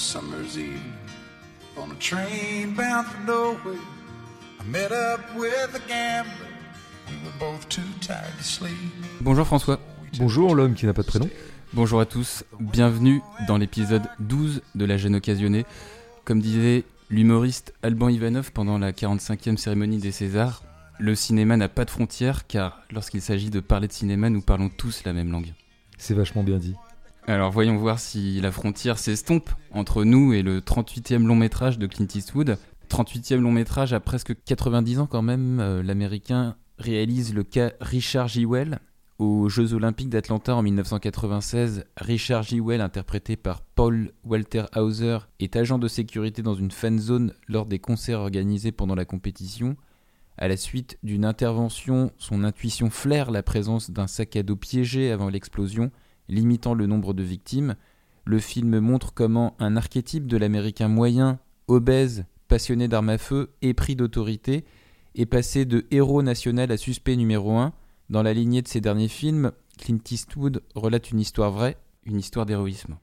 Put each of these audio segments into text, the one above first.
summer's eve. On a train bound for nowhere, I met up with a gambler. We were both too tired to sleep. Bonjour François. Bonjour l'homme qui n'a pas de prénom. Bonjour à tous. Bienvenue dans l'épisode 12 de La Gêne Occasionnée. Comme disait l'humoriste Alban Ivanov pendant la 45e cérémonie des Césars, le cinéma n'a pas de frontières car lorsqu'il s'agit de parler de cinéma, nous parlons tous la même langue. C'est vachement bien dit. Alors voyons voir si la frontière s'estompe entre nous et le 38e long métrage de Clint Eastwood. 38e long métrage à presque 90 ans quand même, euh, l'américain réalise le cas Richard Jewell. Aux Jeux Olympiques d'Atlanta en 1996, Richard Jewell, interprété par Paul Walter Hauser, est agent de sécurité dans une fan zone lors des concerts organisés pendant la compétition. À la suite d'une intervention, son intuition flaire la présence d'un sac à dos piégé avant l'explosion, limitant le nombre de victimes. Le film montre comment un archétype de l'américain moyen, obèse, passionné d'armes à feu, épris d'autorité, est passé de héros national à suspect numéro 1. Dans la lignée de ses derniers films, Clint Eastwood relate une histoire vraie, une histoire d'héroïsme.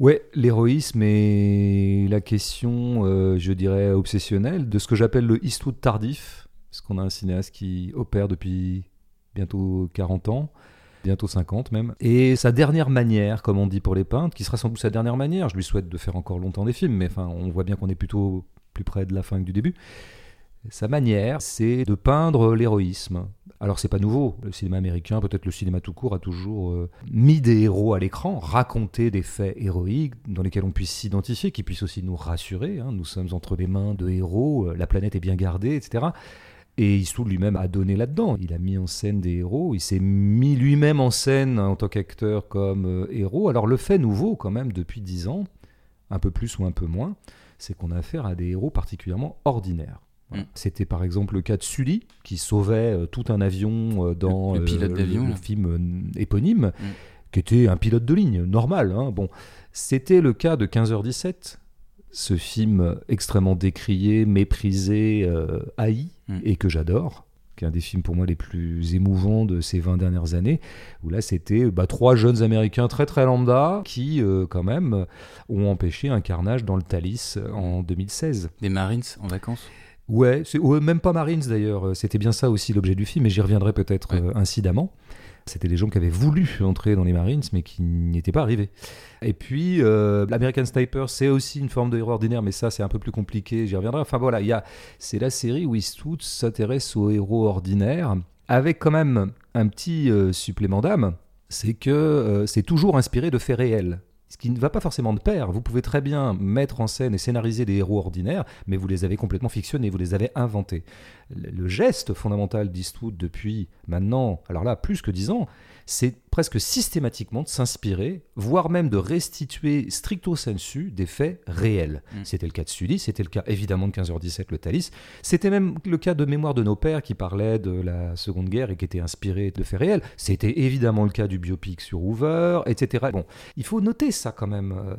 Ouais, l'héroïsme est la question, euh, je dirais, obsessionnelle de ce que j'appelle le Eastwood tardif, parce qu'on a un cinéaste qui opère depuis bientôt 40 ans, bientôt 50 même, et sa dernière manière, comme on dit pour les peintres, qui sera sans doute sa dernière manière, je lui souhaite de faire encore longtemps des films, mais enfin, on voit bien qu'on est plutôt plus près de la fin que du début. Sa manière, c'est de peindre l'héroïsme. Alors c'est pas nouveau, le cinéma américain, peut-être le cinéma tout court, a toujours euh, mis des héros à l'écran, raconté des faits héroïques dans lesquels on puisse s'identifier, qui puissent aussi nous rassurer. hein. Nous sommes entre les mains de héros, euh, la planète est bien gardée, etc. Et Eastwood lui-même a donné là-dedans. Il a mis en scène des héros, il s'est mis lui-même en scène en tant qu'acteur comme euh, héros. Alors le fait nouveau quand même depuis dix ans, un peu plus ou un peu moins, c'est qu'on a affaire à des héros particulièrement ordinaires. Voilà. Mm. C'était par exemple le cas de Sully, qui sauvait euh, tout un avion euh, dans Le- film éponyme, Mm. qui était un pilote de ligne, normal. hein. Bon, C'était le cas de 15h17, ce film extrêmement décrié, méprisé, euh, haï, Mm. et que j'adore qui est un des films pour moi les plus émouvants de ces 20 dernières années, où là c'était bah, trois jeunes Américains très très lambda qui euh, quand même ont empêché un carnage dans le Thalys en 2016. Des Marines en vacances? Ouais, même pas Marines d'ailleurs. C'était bien ça aussi l'objet du film, et j'y reviendrai peut-être Ouais. euh, incidemment. C'était des gens qui avaient voulu entrer dans les Marines, mais qui n'y étaient pas arrivés. Et puis, euh, l'American Sniper, c'est aussi une forme de héros ordinaire, mais ça, c'est un peu plus compliqué, j'y reviendrai. Enfin voilà, il y a, c'est la série où Eastwood s'intéresse aux héros ordinaires, avec quand même un petit euh, supplément d'âme, c'est que euh, c'est toujours inspiré de faits réels. Ce qui ne va pas forcément de pair. Vous pouvez très bien mettre en scène et scénariser des héros ordinaires, mais vous les avez complètement fictionnés, vous les avez inventés. Le geste fondamental d'Eastwood depuis maintenant, alors là, plus que dix ans, c'est presque systématiquement de s'inspirer, voire même de restituer stricto sensu des faits réels. Mm. C'était le cas de Sully, c'était le cas évidemment de 15h17 le Thalys, c'était même le cas de Mémoire de nos pères qui parlait de la Seconde Guerre et qui était inspiré de faits réels. C'était évidemment le cas du biopic sur Hoover, etc. Bon, il faut noter ça quand même. euh,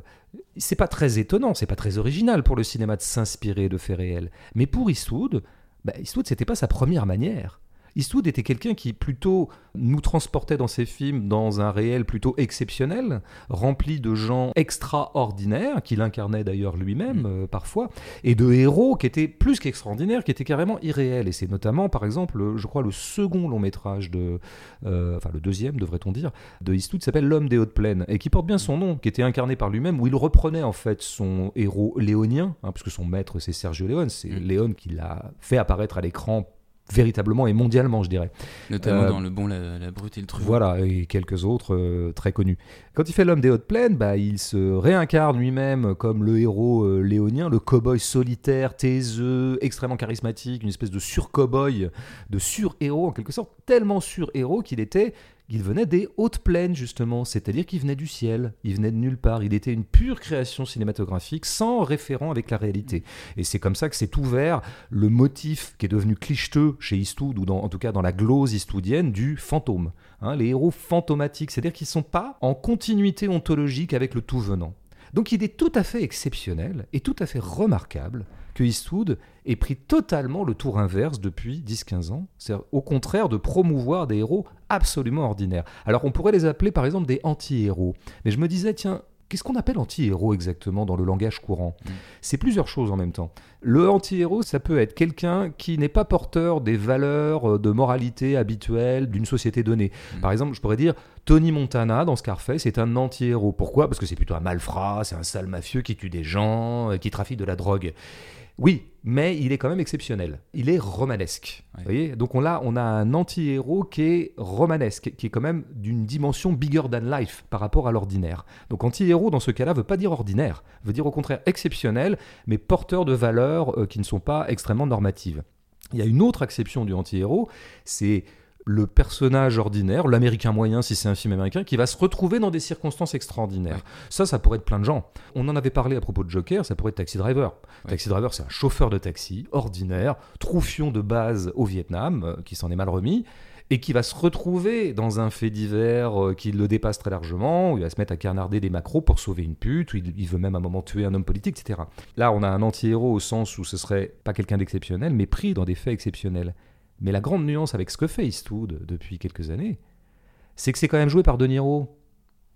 C'est pas très étonnant, c'est pas très original pour le cinéma de s'inspirer de faits réels. Mais pour Eastwood, bah, Eastwood, c'était pas sa première manière. Eastwood était quelqu'un qui plutôt nous transportait dans ses films dans un réel plutôt exceptionnel, rempli de gens extraordinaires, qu'il incarnait d'ailleurs lui-même euh, parfois, et de héros qui étaient plus qu'extraordinaires, qui étaient carrément irréels. Et c'est notamment, par exemple, le- je crois, le second long métrage de, euh, enfin le deuxième devrait-on dire, de Eastwood s'appelle L'homme des hautes plaines, et qui porte bien son nom, qui était incarné par lui-même, où il reprenait en fait son héros léonien, hein, puisque son maître c'est Sergio Leone, c'est Mm. Léon qui l'a fait apparaître à l'écran véritablement et mondialement, je dirais. Notamment Euh, dans Le Bon, la, la Brute et le Truand. Voilà, et quelques autres euh, très connus. Quand il fait l'homme des hautes plaines, bah, il se réincarne lui-même comme le héros euh, léonien, le cow-boy solitaire, taiseux, extrêmement charismatique, une espèce de sur-cow-boy, de sur-héros en quelque sorte, tellement sur-héros qu'il était il venait des hautes plaines, justement, c'est-à-dire qu'il venait du ciel, il venait de nulle part, il était une pure création cinématographique sans référent avec la réalité. Et c'est comme ça que s'est ouvert le motif qui est devenu clicheteux chez Eastwood, ou en tout cas dans la glose eastwoodienne, du fantôme. Hein, les héros fantomatiques, c'est-à-dire qu'ils ne sont pas en continuité ontologique avec le tout venant. Donc il est tout à fait exceptionnel et tout à fait remarquable que Eastwood ait pris totalement le tour inverse depuis 10-15 ans, c'est-à-dire au contraire de promouvoir des héros absolument ordinaires. Alors on pourrait les appeler par exemple des anti-héros, mais je me disais, tiens, Qu'est-ce qu'on appelle anti-héros exactement dans le langage courant? C'est plusieurs choses en même temps. Le anti-héros, ça peut être quelqu'un qui n'est pas porteur des valeurs euh, de moralité habituelles d'une société donnée. Par exemple, je pourrais dire Tony Montana dans Scarface est un anti-héros. Pourquoi? Parce que c'est plutôt un malfrat, c'est un sale mafieux qui tue des gens, euh, qui trafique de la drogue. Oui, mais il est quand même exceptionnel. Il est romanesque. Ouais. Vous voyez? Donc on a, on a un anti-héros qui est romanesque, qui est quand même d'une dimension bigger than life par rapport à l'ordinaire. Donc anti-héros dans ce cas-là veut pas dire ordinaire, veut dire au contraire exceptionnel, mais porteur de valeurs euh, qui ne sont pas extrêmement normatives. Il y a une autre acception du anti-héros, c'est le personnage ordinaire, l'américain moyen si c'est un film américain, qui va se retrouver dans des circonstances extraordinaires. Ouais. Ça, ça pourrait être plein de gens. On en avait parlé à propos de Joker, ça pourrait être Taxi Driver. Ouais. Taxi Driver, c'est un chauffeur de taxi, ordinaire, troufion de base au Vietnam, euh, qui s'en est mal remis, et qui va se retrouver dans un fait divers euh, qui le dépasse très largement, où il va se mettre à carnarder des macros pour sauver une pute, où il, il veut même à un moment tuer un homme politique, etc. Là, on a un anti-héros au sens où ce serait pas quelqu'un d'exceptionnel, mais pris dans des faits exceptionnels. Mais la grande nuance avec ce que fait Eastwood depuis quelques années, c'est que c'est quand même joué par De Niro.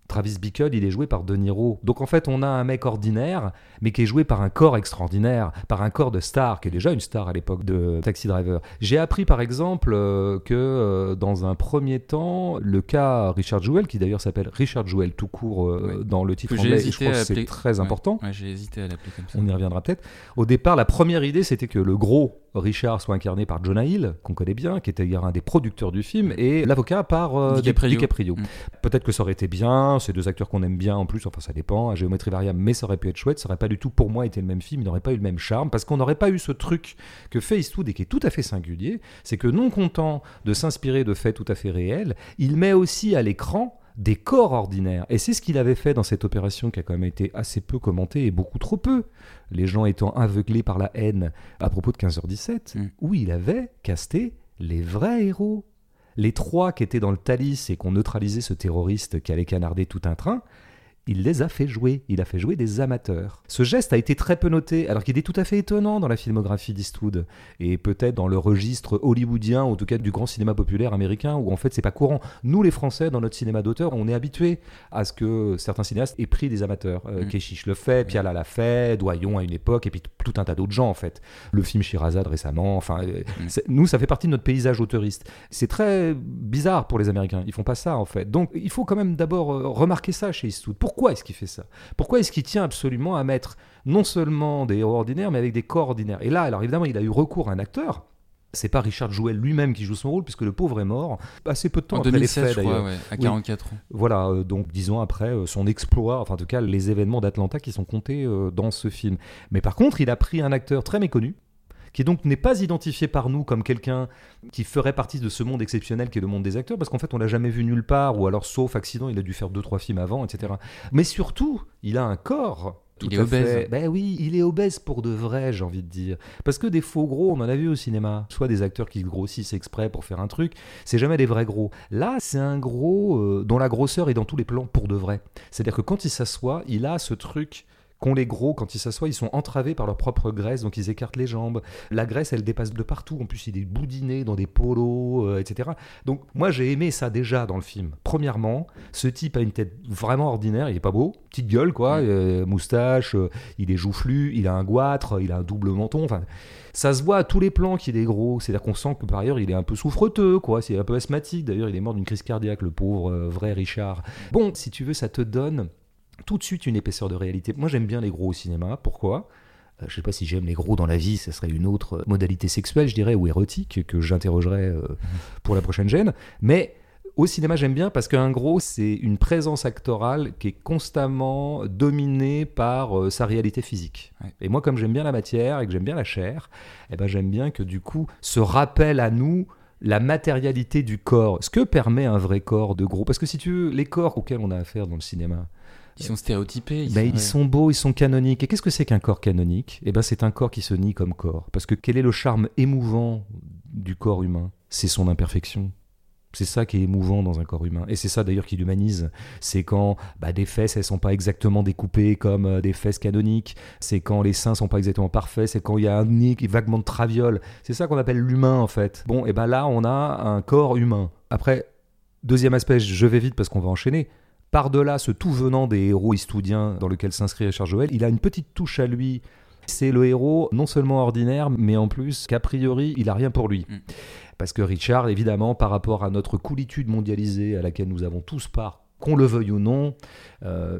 Travis Bickle, il est joué par De Niro. Donc en fait, on a un mec ordinaire, mais qui est joué par un corps extraordinaire, par un corps de star, qui est déjà une star à l'époque de Taxi Driver. J'ai appris par exemple euh, que euh, dans un premier temps, le cas Richard Jewell, qui d'ailleurs s'appelle Richard Jewell tout court euh, dans le titre Que anglais, et je à que c'est très Ouais. important. Ouais, j'ai hésité à l'appeler comme ça. On y reviendra peut-être. Au départ, la première idée, c'était que le gros Richard soit incarné par Jonah Hill, qu'on connaît bien, qui était d'ailleurs un des producteurs du film, et l'avocat par euh, DiCaprio. DiCaprio. Mm. Peut-être que ça aurait été bien, c'est deux acteurs qu'on aime bien en plus, enfin ça dépend, à géométrie variable, mais ça aurait pu être chouette, ça aurait pas du tout pour moi été le même film, il n'aurait pas eu le même charme, parce qu'on n'aurait pas eu ce truc que fait Eastwood et qui est tout à fait singulier, c'est que non content de s'inspirer de faits tout à fait réels, il met aussi à l'écran des corps ordinaires. Et c'est ce qu'il avait fait dans cette opération qui a quand même été assez peu commentée et beaucoup trop peu. Les gens étant aveuglés par la haine à propos de 15h17, Mm. où il avait casté les vrais héros. Les trois qui étaient dans le Thalys et qui ont neutralisé ce terroriste qui allait canarder tout un train, il les a fait jouer. Il a fait jouer des amateurs. Ce geste a été très peu noté, alors qu'il est tout à fait étonnant dans la filmographie d'Eastwood et peut-être dans le registre hollywoodien, ou en tout cas du grand cinéma populaire américain, où en fait c'est pas courant. Nous, les Français, dans notre cinéma d'auteur, on est habitués à ce que certains cinéastes aient pris des amateurs. Euh, Mm. Keshish le fait, Piala l'a fait, Doyon à une époque, et puis tout un tas d'autres gens en fait. Le film Shirazade récemment. Enfin, euh, Mm. nous, ça fait partie de notre paysage auteuriste. C'est très bizarre pour les Américains. Ils font pas ça en fait. Donc, il faut quand même d'abord euh, remarquer ça chez Eastwood. Pourquoi est-ce qu'il fait ça? Pourquoi est-ce qu'il tient absolument à mettre non seulement des héros ordinaires, mais avec des corps ordinaires? Et là, alors évidemment, il a eu recours à un acteur. C'est pas Richard Jewell lui-même qui joue son rôle, puisque le pauvre est mort assez peu de temps En après 2007, les je faits crois, d'ailleurs. ouais, à Oui. 44 ans. Voilà, euh, donc disons après euh, son exploit, enfin en tout cas les événements d'Atlanta qui sont comptés euh, dans ce film. Mais par contre, il a pris un acteur très méconnu, qui donc n'est pas identifié par nous comme quelqu'un qui ferait partie de ce monde exceptionnel qui est le monde des acteurs, parce qu'en fait on l'a jamais vu nulle part, ou alors sauf accident, il a dû faire deux trois films avant, etc. Mais surtout, il a un corps. Tout Il est obèse. fait- Ben oui, il est obèse pour de vrai, j'ai envie de dire. Parce que des faux gros, on en a vu au cinéma. Soit des acteurs qui grossissent exprès pour faire un truc, c'est jamais des vrais gros. Là, c'est un gros euh, dont la grosseur est dans tous les plans pour de vrai. C'est-à-dire que quand il s'assoit, il a ce truc qu'ont les gros quand ils s'assoient, ils sont entravés par leur propre graisse, donc ils écartent les jambes. La graisse, elle dépasse de partout. En plus, il est boudiné dans des polos, euh, etc. Donc, moi, j'ai aimé ça déjà dans le film. Premièrement, ce type a une tête vraiment ordinaire. Il est pas beau, petite gueule, quoi, Mm. euh, moustache, euh, il est joufflu, il a un goitre, il a un double menton. Enfin, ça se voit à tous les plans qu'il est gros. C'est-à-dire qu'on sent que par ailleurs, il est un peu souffreteux, quoi. C'est un peu asthmatique. D'ailleurs, il est mort d'une crise cardiaque, le pauvre euh, vrai Richard. Bon, si tu veux, ça te donne tout de suite une épaisseur de réalité. Moi, j'aime bien les gros au cinéma. Pourquoi? Euh, Je sais pas si j'aime les gros dans la vie, ce serait une autre euh, modalité sexuelle, je dirais, ou érotique, que j'interrogerai euh, pour la prochaine gêne. Mais au cinéma, j'aime bien parce qu'un gros, c'est une présence actorale qui est constamment dominée par euh, sa réalité physique. Ouais. Et moi, comme j'aime bien la matière et que j'aime bien la chair, eh ben, j'aime bien que du coup, ce rappel à nous la matérialité du corps, ce que permet un vrai corps de gros. Parce que si tu veux, les corps auxquels on a affaire dans le cinéma, Ils sont stéréotypés. ben, ils ouais. sont beaux, ils sont canoniques. Et qu'est-ce que c'est qu'un corps canonique? Eh ben, c'est un corps qui se nie comme corps. Parce que quel est le charme émouvant du corps humain? C'est son imperfection. C'est ça qui est émouvant dans un corps humain. Et c'est ça d'ailleurs qui l'humanise. C'est quand bah, des fesses, elles sont pas exactement découpées comme euh, des fesses canoniques. C'est quand les seins sont pas exactement parfaits. C'est quand il y a un nez qui vaguement de traviole. C'est ça qu'on appelle l'humain en fait. Bon, et ben là, on a un corps humain. Après, deuxième aspect, je vais vite parce qu'on va enchaîner. Par-delà ce tout venant des héros histoudiens dans lequel s'inscrit Richard Joel, il a une petite touche à lui. C'est le héros non seulement ordinaire, mais en plus qu'a priori, il a rien pour lui. Mm. Parce que Richard, évidemment, par rapport à notre coolitude mondialisée à laquelle nous avons tous part, qu'on le veuille ou non, euh,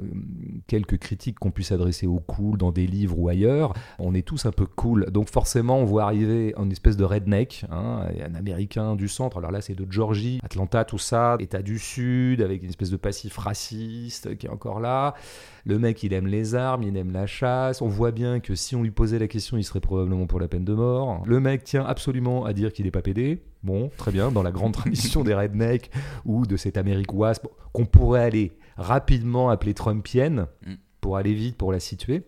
quelques critiques qu'on puisse adresser au cool dans des livres ou ailleurs, on est tous un peu cool. Donc forcément, on voit arriver une espèce de redneck, hein, un américain du centre. Alors là, c'est de Georgie, Atlanta, tout ça, État du Sud, avec une espèce de passif raciste qui est encore là. Le mec, il aime les armes, il aime la chasse. On voit bien que si on lui posait la question, il serait probablement pour la peine de mort. Le mec tient absolument à dire qu'il n'est pas pédé. Bon, très bien, dans la grande tradition des rednecks ou de cette Amérique ouest qu'on pourrait aller rapidement appeler Trumpienne pour aller vite, pour la situer.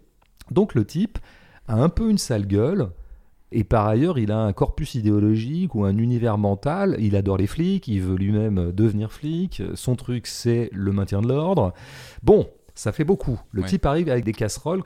Donc le type a un peu une sale gueule. Et par ailleurs, il a un corpus idéologique ou un univers mental. Il adore les flics, il veut lui-même devenir flic. Son truc, c'est le maintien de l'ordre. Bon, ça fait beaucoup. Le Ouais. type arrive avec des casseroles.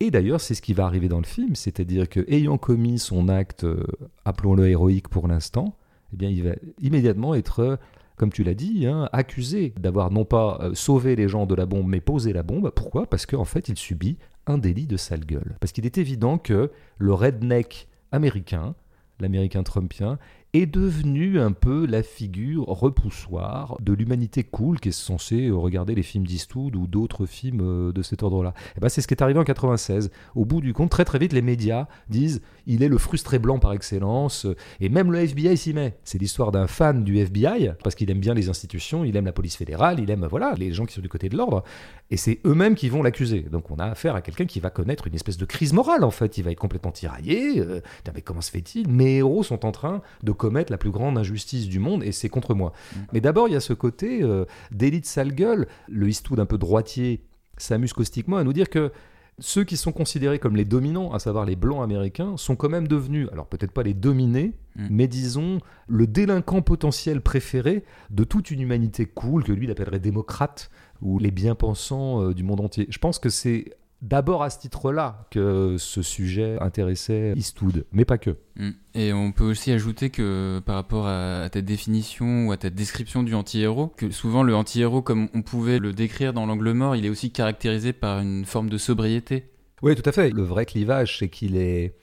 Et d'ailleurs, c'est ce qui va arriver dans le film, c'est-à-dire que ayant commis son acte, euh, appelons-le héroïque pour l'instant, eh bien, il va immédiatement être, euh, comme tu l'as dit, hein, accusé d'avoir non pas euh, sauvé les gens de la bombe, mais posé la bombe. Pourquoi? Parce qu'en fait, il subit un délit de sale gueule. Parce qu'il est évident que le redneck américain, l'américain trumpien, est devenu un peu la figure repoussoire de l'humanité cool qui est censée regarder les films d'Eastwood ou d'autres films euh, de cet ordre-là. Et ben c'est ce qui est arrivé en 96. Au bout du compte, très très vite, les médias disent il est le frustré blanc par excellence, et même le FBI s'y met. C'est l'histoire d'un fan du FBI parce qu'il aime bien les institutions, il aime la police fédérale, il aime voilà les gens qui sont du côté de l'ordre, et c'est eux-mêmes qui vont l'accuser. Donc on a affaire à quelqu'un qui va connaître une espèce de crise morale en fait. Il va être complètement tiraillé. euh, mais comment se fait-il? Mes héros sont en train de commettre la plus grande injustice du monde et c'est contre moi. Mais d'abord, il y a ce côté euh, d'élite sale gueule. Le Eastwood un peu droitier s'amuse caustiquement à nous dire que ceux qui sont considérés comme les dominants, à savoir les blancs américains, sont quand même devenus, alors peut-être pas les dominés, Mm. mais disons le délinquant potentiel préféré de toute une humanité cool que lui il appellerait démocrate ou les bien-pensants euh, du monde entier. Je pense que c'est d'abord à ce titre-là que ce sujet intéressait Eastwood, mais pas que. Mm. Et on peut aussi ajouter que par rapport à, à ta définition ou à ta description du anti-héros, que souvent le anti-héros, comme on pouvait le décrire dans l'angle mort, il est aussi caractérisé par une forme de sobriété. Oui, tout à fait. Le vrai clivage, c'est qu'il est,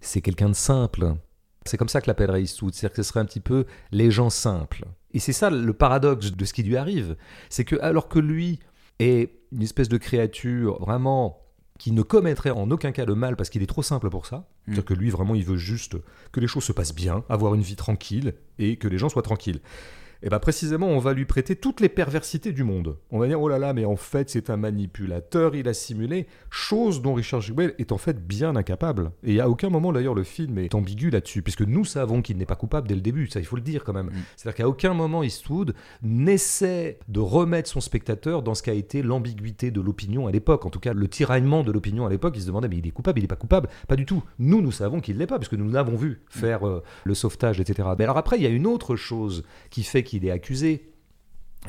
c'est quelqu'un de simple. C'est comme ça que l'appellerait Eastwood, c'est-à-dire que ce serait un petit peu les gens simples. Et c'est ça le paradoxe de ce qui lui arrive, c'est que alors que lui est une espèce de créature vraiment qui ne commettrait en aucun cas le mal parce qu'il est trop simple pour ça, c'est-à-dire que lui vraiment il veut juste que les choses se passent bien, avoir une vie tranquille et que les gens soient tranquilles. Et bien précisément, on va lui prêter toutes les perversités du monde. On va dire, oh là là, mais en fait, c'est un manipulateur, il a simulé, chose dont Richard Jewell est en fait bien incapable. Et à aucun moment, d'ailleurs, le film est ambigu là-dessus, puisque nous savons qu'il n'est pas coupable dès le début, ça il faut le dire quand même. C'est-à-dire qu'à aucun moment, Eastwood n'essaie de remettre son spectateur dans ce qu'a été l'ambiguïté de l'opinion à l'époque, en tout cas le tiraillement de l'opinion à l'époque, il se demandait, mais il est coupable, il n'est pas coupable Pas du tout. Nous, nous savons qu'il l'est pas, puisque nous l'avons vu faire euh, le sauvetage, etc. Mais alors après, il y a une autre chose qui fait qu'il est accusé.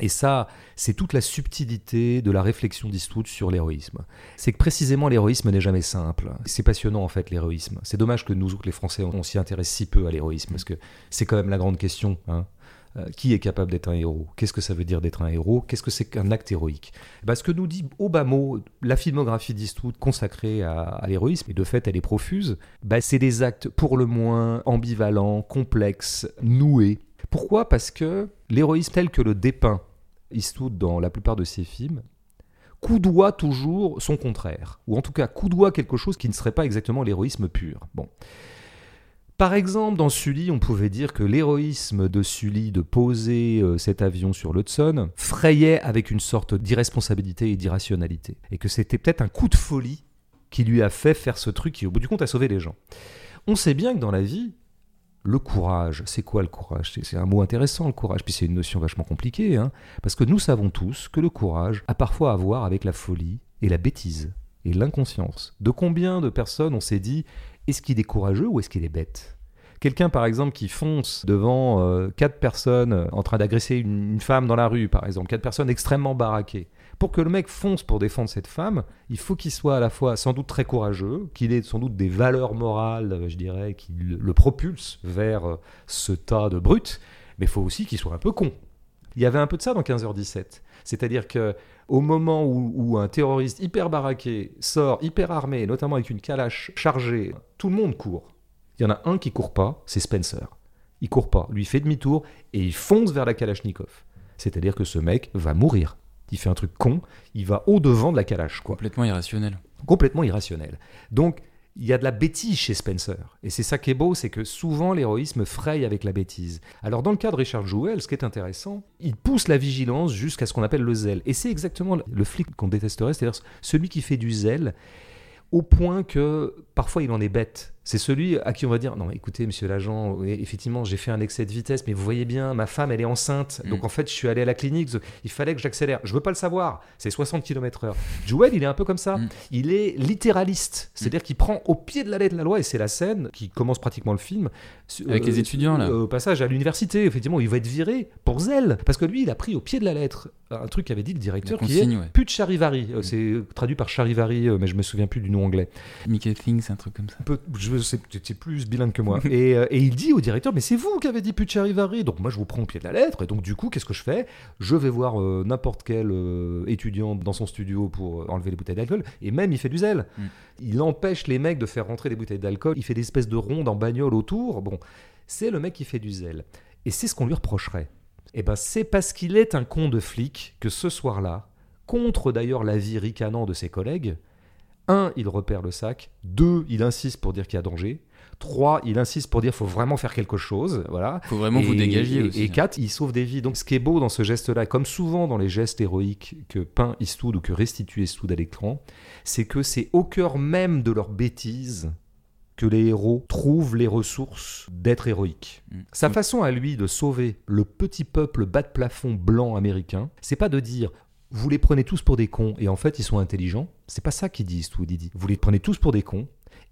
Et ça, c'est toute la subtilité de la réflexion d'Eastwood sur l'héroïsme. C'est que précisément l'héroïsme n'est jamais simple. C'est passionnant en fait l'héroïsme. C'est dommage que nous les Français on s'y intéresse si peu à l'héroïsme parce que c'est quand même la grande question. hein. Euh, qui est capable d'être un héros? Qu'est-ce que ça veut dire d'être un héros? Qu'est-ce que c'est qu'un acte héroïque? Bah, Ce que nous dit au bas mot la filmographie d'Eastwood consacrée à, à l'héroïsme, et de fait elle est profuse, bah, c'est des actes pour le moins ambivalents, complexes, noués. Pourquoi? Parce que l'héroïsme tel que le dépeint Eastwood dans la plupart de ses films coudoie toujours son contraire, ou en tout cas coudoie quelque chose qui ne serait pas exactement l'héroïsme pur. Bon. Par exemple, dans Sully, on pouvait dire que l'héroïsme de Sully de poser euh, cet avion sur l'Hudson frayait avec une sorte d'irresponsabilité et d'irrationalité. Et que c'était peut-être un coup de folie qui lui a fait faire ce truc qui, au bout du compte, a sauvé les gens. On sait bien que dans la vie, le courage, c'est quoi le courage? C'est- un mot intéressant, le courage, puis c'est une notion vachement compliquée, hein, parce que nous savons tous que le courage a parfois à voir avec la folie et la bêtise et l'inconscience. De combien de personnes on s'est dit est-ce qu'il est courageux ou est-ce qu'il est bête? Quelqu'un, par exemple, qui fonce devant euh, quatre personnes euh, en train d'agresser une femme dans la rue, par exemple, quatre personnes extrêmement baraquées. Pour que le mec fonce pour défendre cette femme, il faut qu'il soit à la fois sans doute très courageux, qu'il ait sans doute des valeurs morales, je dirais, qui le, propulsent vers euh, ce tas de brutes, mais il faut aussi qu'il soit un peu con. Il y avait un peu de ça dans 15h17. C'est-à-dire que au moment où, un terroriste hyper baraqué sort, hyper armé, notamment avec une calache chargée, tout le monde court. Il y en a un qui court pas, c'est Spencer. Il court pas, lui fait demi-tour et il fonce vers la Kalachnikov. C'est-à-dire que ce mec va mourir. Il fait un truc con, il va au-devant de la calache, quoi. Complètement irrationnel. Complètement irrationnel. Donc, il y a de la bêtise chez Spencer. Et c'est ça qui est beau, c'est que souvent l'héroïsme fraye avec la bêtise. Alors dans le cas de Richard Jewell, ce qui est intéressant, il pousse la vigilance jusqu'à ce qu'on appelle le zèle. Et c'est exactement le flic qu'on détesterait, c'est-à-dire celui qui fait du zèle au point que parfois il en est bête. C'est celui à qui on va dire non, mais écoutez, monsieur l'agent, effectivement, j'ai fait un excès de vitesse, mais vous voyez bien, ma femme, elle est enceinte. Donc Mm. en fait, je suis allé à la clinique, il fallait que j'accélère. Je veux pas le savoir, c'est 60 km/h. Jewel, il est un peu comme ça. Mm. Il est littéraliste, c'est-à-dire qu'il prend au pied de la lettre la loi, et c'est la scène qui commence pratiquement le film. Avec les étudiants, là. euh, Au passage à l'université, effectivement, où il va être viré pour zèle. Parce que lui, il a pris au pied de la lettre un truc qu'avait dit le directeur qui est ouais. pute charivari. Euh, C'est traduit par charivari, euh, mais je me souviens plus du nom anglais Mickey Things, un truc comme ça. un peu, je es plus bilingue que moi. et, euh, et il dit au directeur, mais c'est vous qui avez dit Pucharivari. Donc moi, je vous prends au pied de la lettre. Et donc du coup, qu'est-ce que je fais? Je vais voir euh, n'importe quel euh, étudiant dans son studio pour enlever les bouteilles d'alcool. Et même, il fait du zèle. Mm. Il empêche les mecs de faire rentrer des bouteilles d'alcool. Il fait des espèces de rondes en bagnole autour. Bon, c'est le mec qui fait du zèle. Et c'est ce qu'on lui reprocherait. Eh ben, c'est parce qu'il est un con de flic que ce soir-là, contre d'ailleurs l'avis ricanant de ses collègues, un, il repère le sac. Deux, il insiste pour dire qu'il y a danger. Trois, il insiste pour dire qu'il faut vraiment faire quelque chose. Voilà. Faut vraiment vous dégager et, aussi. Et quatre, il sauve des vies. Donc ce qui est beau dans ce geste-là, comme souvent dans les gestes héroïques que peint Eastwood ou que restitue Eastwood à l'écran, c'est que c'est au cœur même de leur bêtise que les héros trouvent les ressources d'être héroïques. Mm. Sa façon à lui de sauver le petit peuple bas de plafond blanc américain, c'est pas de dire vous les prenez tous pour des cons et en fait ils sont intelligents. C'est pas ça qu'il dit Eastwood. Il dit vous les prenez tous pour des cons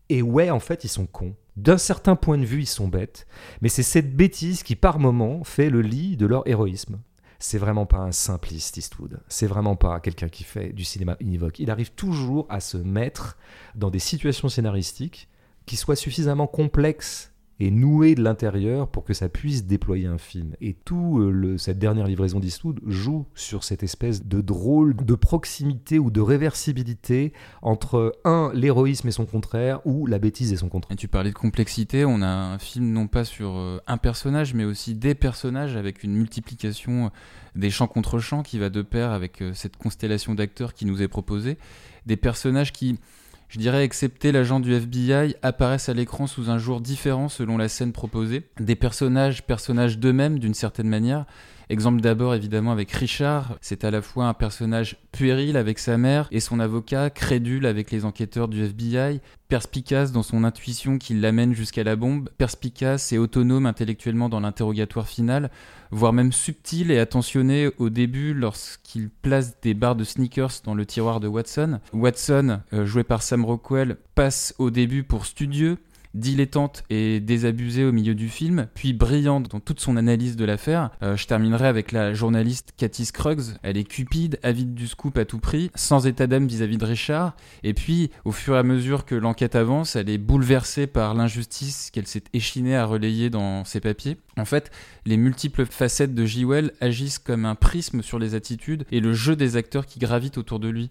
et ouais en fait ils sont cons. D'un certain point de vue ils sont bêtes, mais c'est cette bêtise qui par moment fait le lit de leur héroïsme. C'est vraiment pas un simpliste Eastwood. C'est vraiment pas quelqu'un qui fait du cinéma univoque. Il arrive toujours à se mettre dans des situations scénaristiques qui soient suffisamment complexes et nouées de l'intérieur pour que ça puisse déployer un film. Et tout euh, le- cette dernière livraison d'Eastwood joue sur cette espèce de drôle de proximité ou de réversibilité entre un l'héroïsme et son contraire ou la bêtise et son contraire. Tu parlais de complexité, on a un film non pas sur euh, un personnage, mais aussi des personnages avec une multiplication euh, des champs contre champs qui va de pair avec cette constellation d'acteurs qui nous est proposée. Des personnages qui, je dirais, excepté l'agent du FBI, apparaissent à l'écran sous un jour différent selon la scène proposée. Des personnages, personnages d'eux-mêmes d'une certaine manière. Exemple d'abord évidemment avec Richard, c'est à la fois un personnage puéril avec sa mère et son avocat, crédule avec les enquêteurs du FBI, perspicace dans son intuition qui l'amène jusqu'à la bombe, perspicace et autonome intellectuellement dans l'interrogatoire final, voire même subtil et attentionné au début lorsqu'il place des barres de sneakers dans le tiroir de Watson. Watson, euh, joué par Sam Rockwell, passe au début pour studieux, dilettante et désabusée au milieu du film, puis brillante dans toute son analyse de l'affaire. Euh, je terminerai avec la journaliste Cathy Scruggs. Elle est cupide, avide du scoop à tout prix, sans état d'âme vis-à-vis de Richard. Et puis, au fur et à mesure que l'enquête avance, elle est bouleversée par l'injustice qu'elle s'est échinée à relayer dans ses papiers. En fait, les multiples facettes de J.Well agissent comme un prisme sur les attitudes et le jeu des acteurs qui gravitent autour de lui.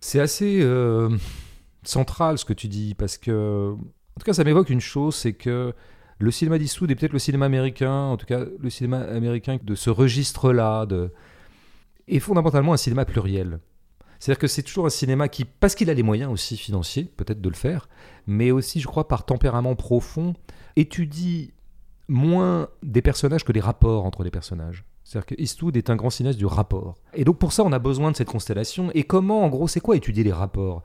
C'est assez euh, central ce que tu dis, parce que, en tout cas, ça m'évoque une chose, c'est que le cinéma d'Eastwood est peut-être le cinéma américain, en tout cas le cinéma américain de ce registre-là, est fondamentalement un cinéma pluriel. C'est-à-dire que c'est toujours un cinéma qui, parce qu'il a les moyens aussi financiers, peut-être de le faire, mais aussi, je crois, par tempérament profond, étudie moins des personnages que des rapports entre les personnages. C'est-à-dire que Eastwood est un grand cinéaste du rapport. Et donc pour ça, on a besoin de cette constellation. Et comment, en gros, c'est quoi étudier les rapports?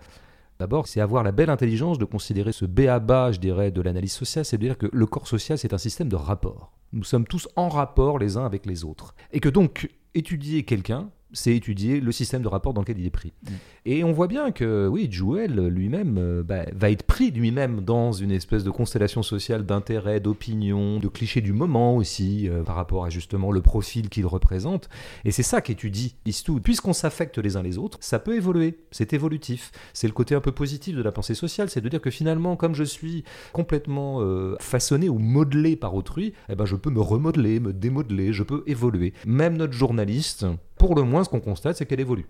D'abord, c'est avoir la belle intelligence de considérer ce B à bas, je dirais, de l'analyse sociale, c'est de dire que le corps social, c'est un système de rapport. Nous sommes tous en rapport les uns avec les autres. Et que donc, étudier quelqu'un, c'est étudier le système de rapport dans lequel il est pris. Mm. Et on voit bien que, oui, Jewel lui-même euh, bah, va être pris lui-même dans une espèce de constellation sociale d'intérêts, d'opinions, de clichés du moment aussi, euh, par rapport à justement le profil qu'il représente. Et c'est ça qu'étudie Eastwood. Puisqu'on s'affecte les uns les autres, ça peut évoluer, c'est évolutif. C'est le côté un peu positif de la pensée sociale, c'est de dire que finalement, comme je suis complètement euh, façonné ou modelé par autrui, eh ben, je peux me remodeler, me démodeler, je peux évoluer. Même notre journaliste, pour le moins, ce qu'on constate, c'est qu'elle évolue.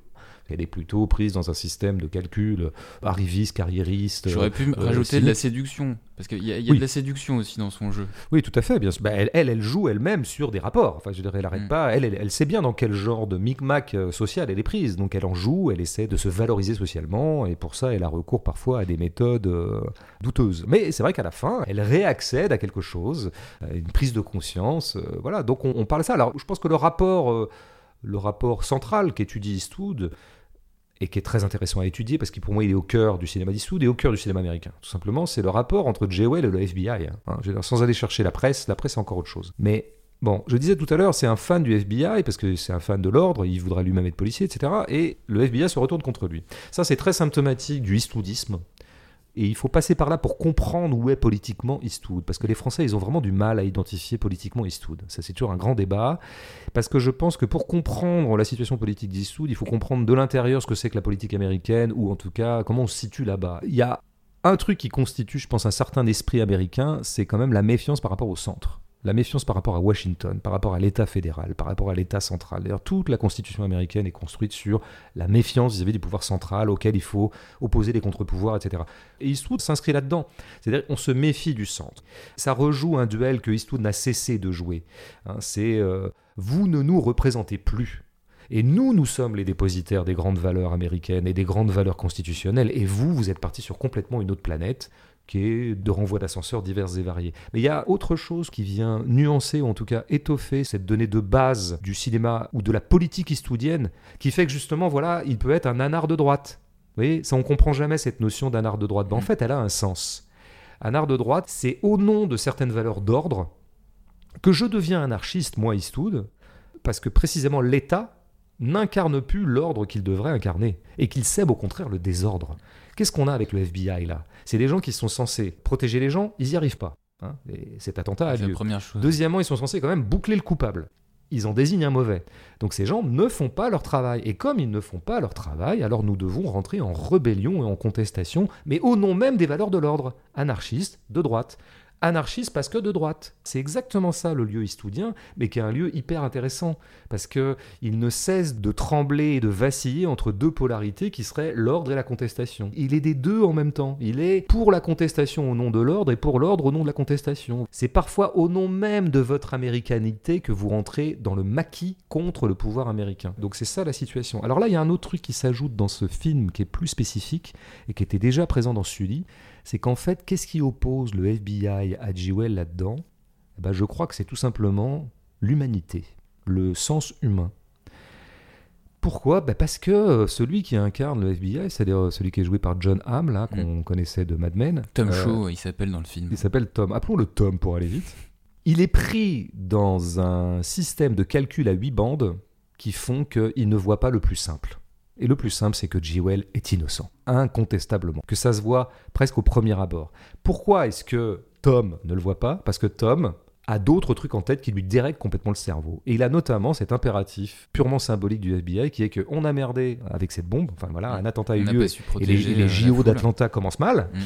Elle est plutôt prise dans un système de calcul arriviste, carriériste. J'aurais pu euh, rajouter de cynique. la séduction, parce qu'il y a, il y a Oui. de la séduction aussi dans son jeu. Oui, tout à fait, bien sûr. Bah, elle, elle, elle joue elle-même sur des rapports. Enfin, je dirais, elle n'arrête Mm. pas. Elle, elle, elle sait bien dans quel genre de micmac euh, social elle est prise. Donc, elle en joue, elle essaie de se valoriser socialement. Et pour ça, elle a recours parfois à des méthodes euh, douteuses. Mais c'est vrai qu'à la fin, elle réaccède à quelque chose, à une prise de conscience. euh, voilà, donc on, on parle de ça. Alors, je pense que le rapport, euh, le rapport central qu'étudie Eastwood, et qui est très intéressant à étudier parce que pour moi il est au cœur du cinéma d'Eastwood et au cœur du cinéma américain. Tout simplement, c'est le rapport entre Jewel et le FBI. hein. Dire, sans aller chercher la presse, la presse c'est encore autre chose. Mais bon, je disais tout à l'heure, c'est un fan du FBI parce que c'est un fan de l'ordre, il voudrait lui-même être policier, etc. Et le FBI se retourne contre lui. Ça, c'est très symptomatique du Eastwoodisme. Et il faut passer par là pour comprendre où est politiquement Eastwood. Parce que les Français, ils ont vraiment du mal à identifier politiquement Eastwood. Ça, c'est toujours un grand débat. Parce que je pense que pour comprendre la situation politique d'Eastwood, il faut comprendre de l'intérieur ce que c'est que la politique américaine, ou en tout cas comment on se situe là-bas. Il y a un truc qui constitue, je pense, un certain esprit américain, c'est quand même la méfiance par rapport au centre. La méfiance par rapport à Washington, par rapport à l'État fédéral, par rapport à l'État central. D'ailleurs, toute la Constitution américaine est construite sur la méfiance vis-à-vis du pouvoir central auquel il faut opposer les contre-pouvoirs, etc. Et Eastwood s'inscrit là-dedans. C'est-à-dire qu'on se méfie du centre. Ça rejoue un duel que Eastwood n'a cessé de jouer. Hein, c'est euh, vous ne nous représentez plus. Et nous, nous sommes les dépositaires des grandes valeurs américaines et des grandes valeurs constitutionnelles. Et vous, vous êtes parti sur complètement une autre planète qui est de renvoi d'ascenseurs divers et variés. Mais il y a autre chose qui vient nuancer, ou en tout cas étoffer cette donnée de base du cinéma ou de la politique eastwoodienne, qui fait que justement, voilà, il peut être un anard de droite. Vous voyez, ça on comprend jamais cette notion d'anard de droite. Ben, en Mm. fait, elle a un sens. Un art de droite, c'est au nom de certaines valeurs d'ordre que je deviens anarchiste, moi Eastwood, parce que précisément l'État n'incarne plus l'ordre qu'il devrait incarner, et qu'il sème au contraire le désordre. Qu'est-ce qu'on a avec le FBI là? C'est des gens qui sont censés protéger les gens, ils n'y arrivent pas. hein, et cet attentat a la lieu. première chose. Deuxièmement, ils sont censés quand même boucler le coupable. Ils en désignent un mauvais. Donc ces gens ne font pas leur travail. Et comme ils ne font pas leur travail, alors nous devons rentrer en rébellion et en contestation, mais au nom même des valeurs de l'ordre. Anarchistes de droite. Anarchiste parce que de droite. C'est exactement ça le lieu eastwoodien, mais qui est un lieu hyper intéressant, parce que il ne cesse de trembler et de vaciller entre deux polarités qui seraient l'ordre et la contestation. Il est des deux en même temps. Il est pour la contestation au nom de l'ordre et pour l'ordre au nom de la contestation. C'est parfois au nom même de votre américanité que vous rentrez dans le maquis contre le pouvoir américain. Donc c'est ça la situation. Alors là, il y a un autre truc qui s'ajoute dans ce film qui est plus spécifique et qui était déjà présent dans Sully, c'est qu'en fait, qu'est-ce qui oppose le FBI à Jewel là-dedans? Eh ben, Je crois que c'est tout simplement l'humanité, le sens humain. Pourquoi? Ben Parce que euh, celui qui incarne le FBI, c'est-à-dire euh, celui qui est joué par John Hamm, là, qu'on connaissait de Mad Men, Tom euh, Shaw, il s'appelle dans le film. il s'appelle Tom. Appelons-le Tom pour aller vite. Il est pris dans un système de calcul à huit bandes qui font qu'il ne voit pas le plus simple. Et le plus simple, c'est que Jewel est innocent, incontestablement, que ça se voit presque au premier abord. Pourquoi est-ce que Tom ne le voit pas? Parce que Tom a d'autres trucs en tête qui lui dérèglent complètement le cerveau. Et il a notamment cet impératif purement symbolique du FBI qui est que on a merdé avec cette bombe, enfin voilà, un attentat a eu lieu et les, les JO foule. d'Atlanta commencent mal, Mm.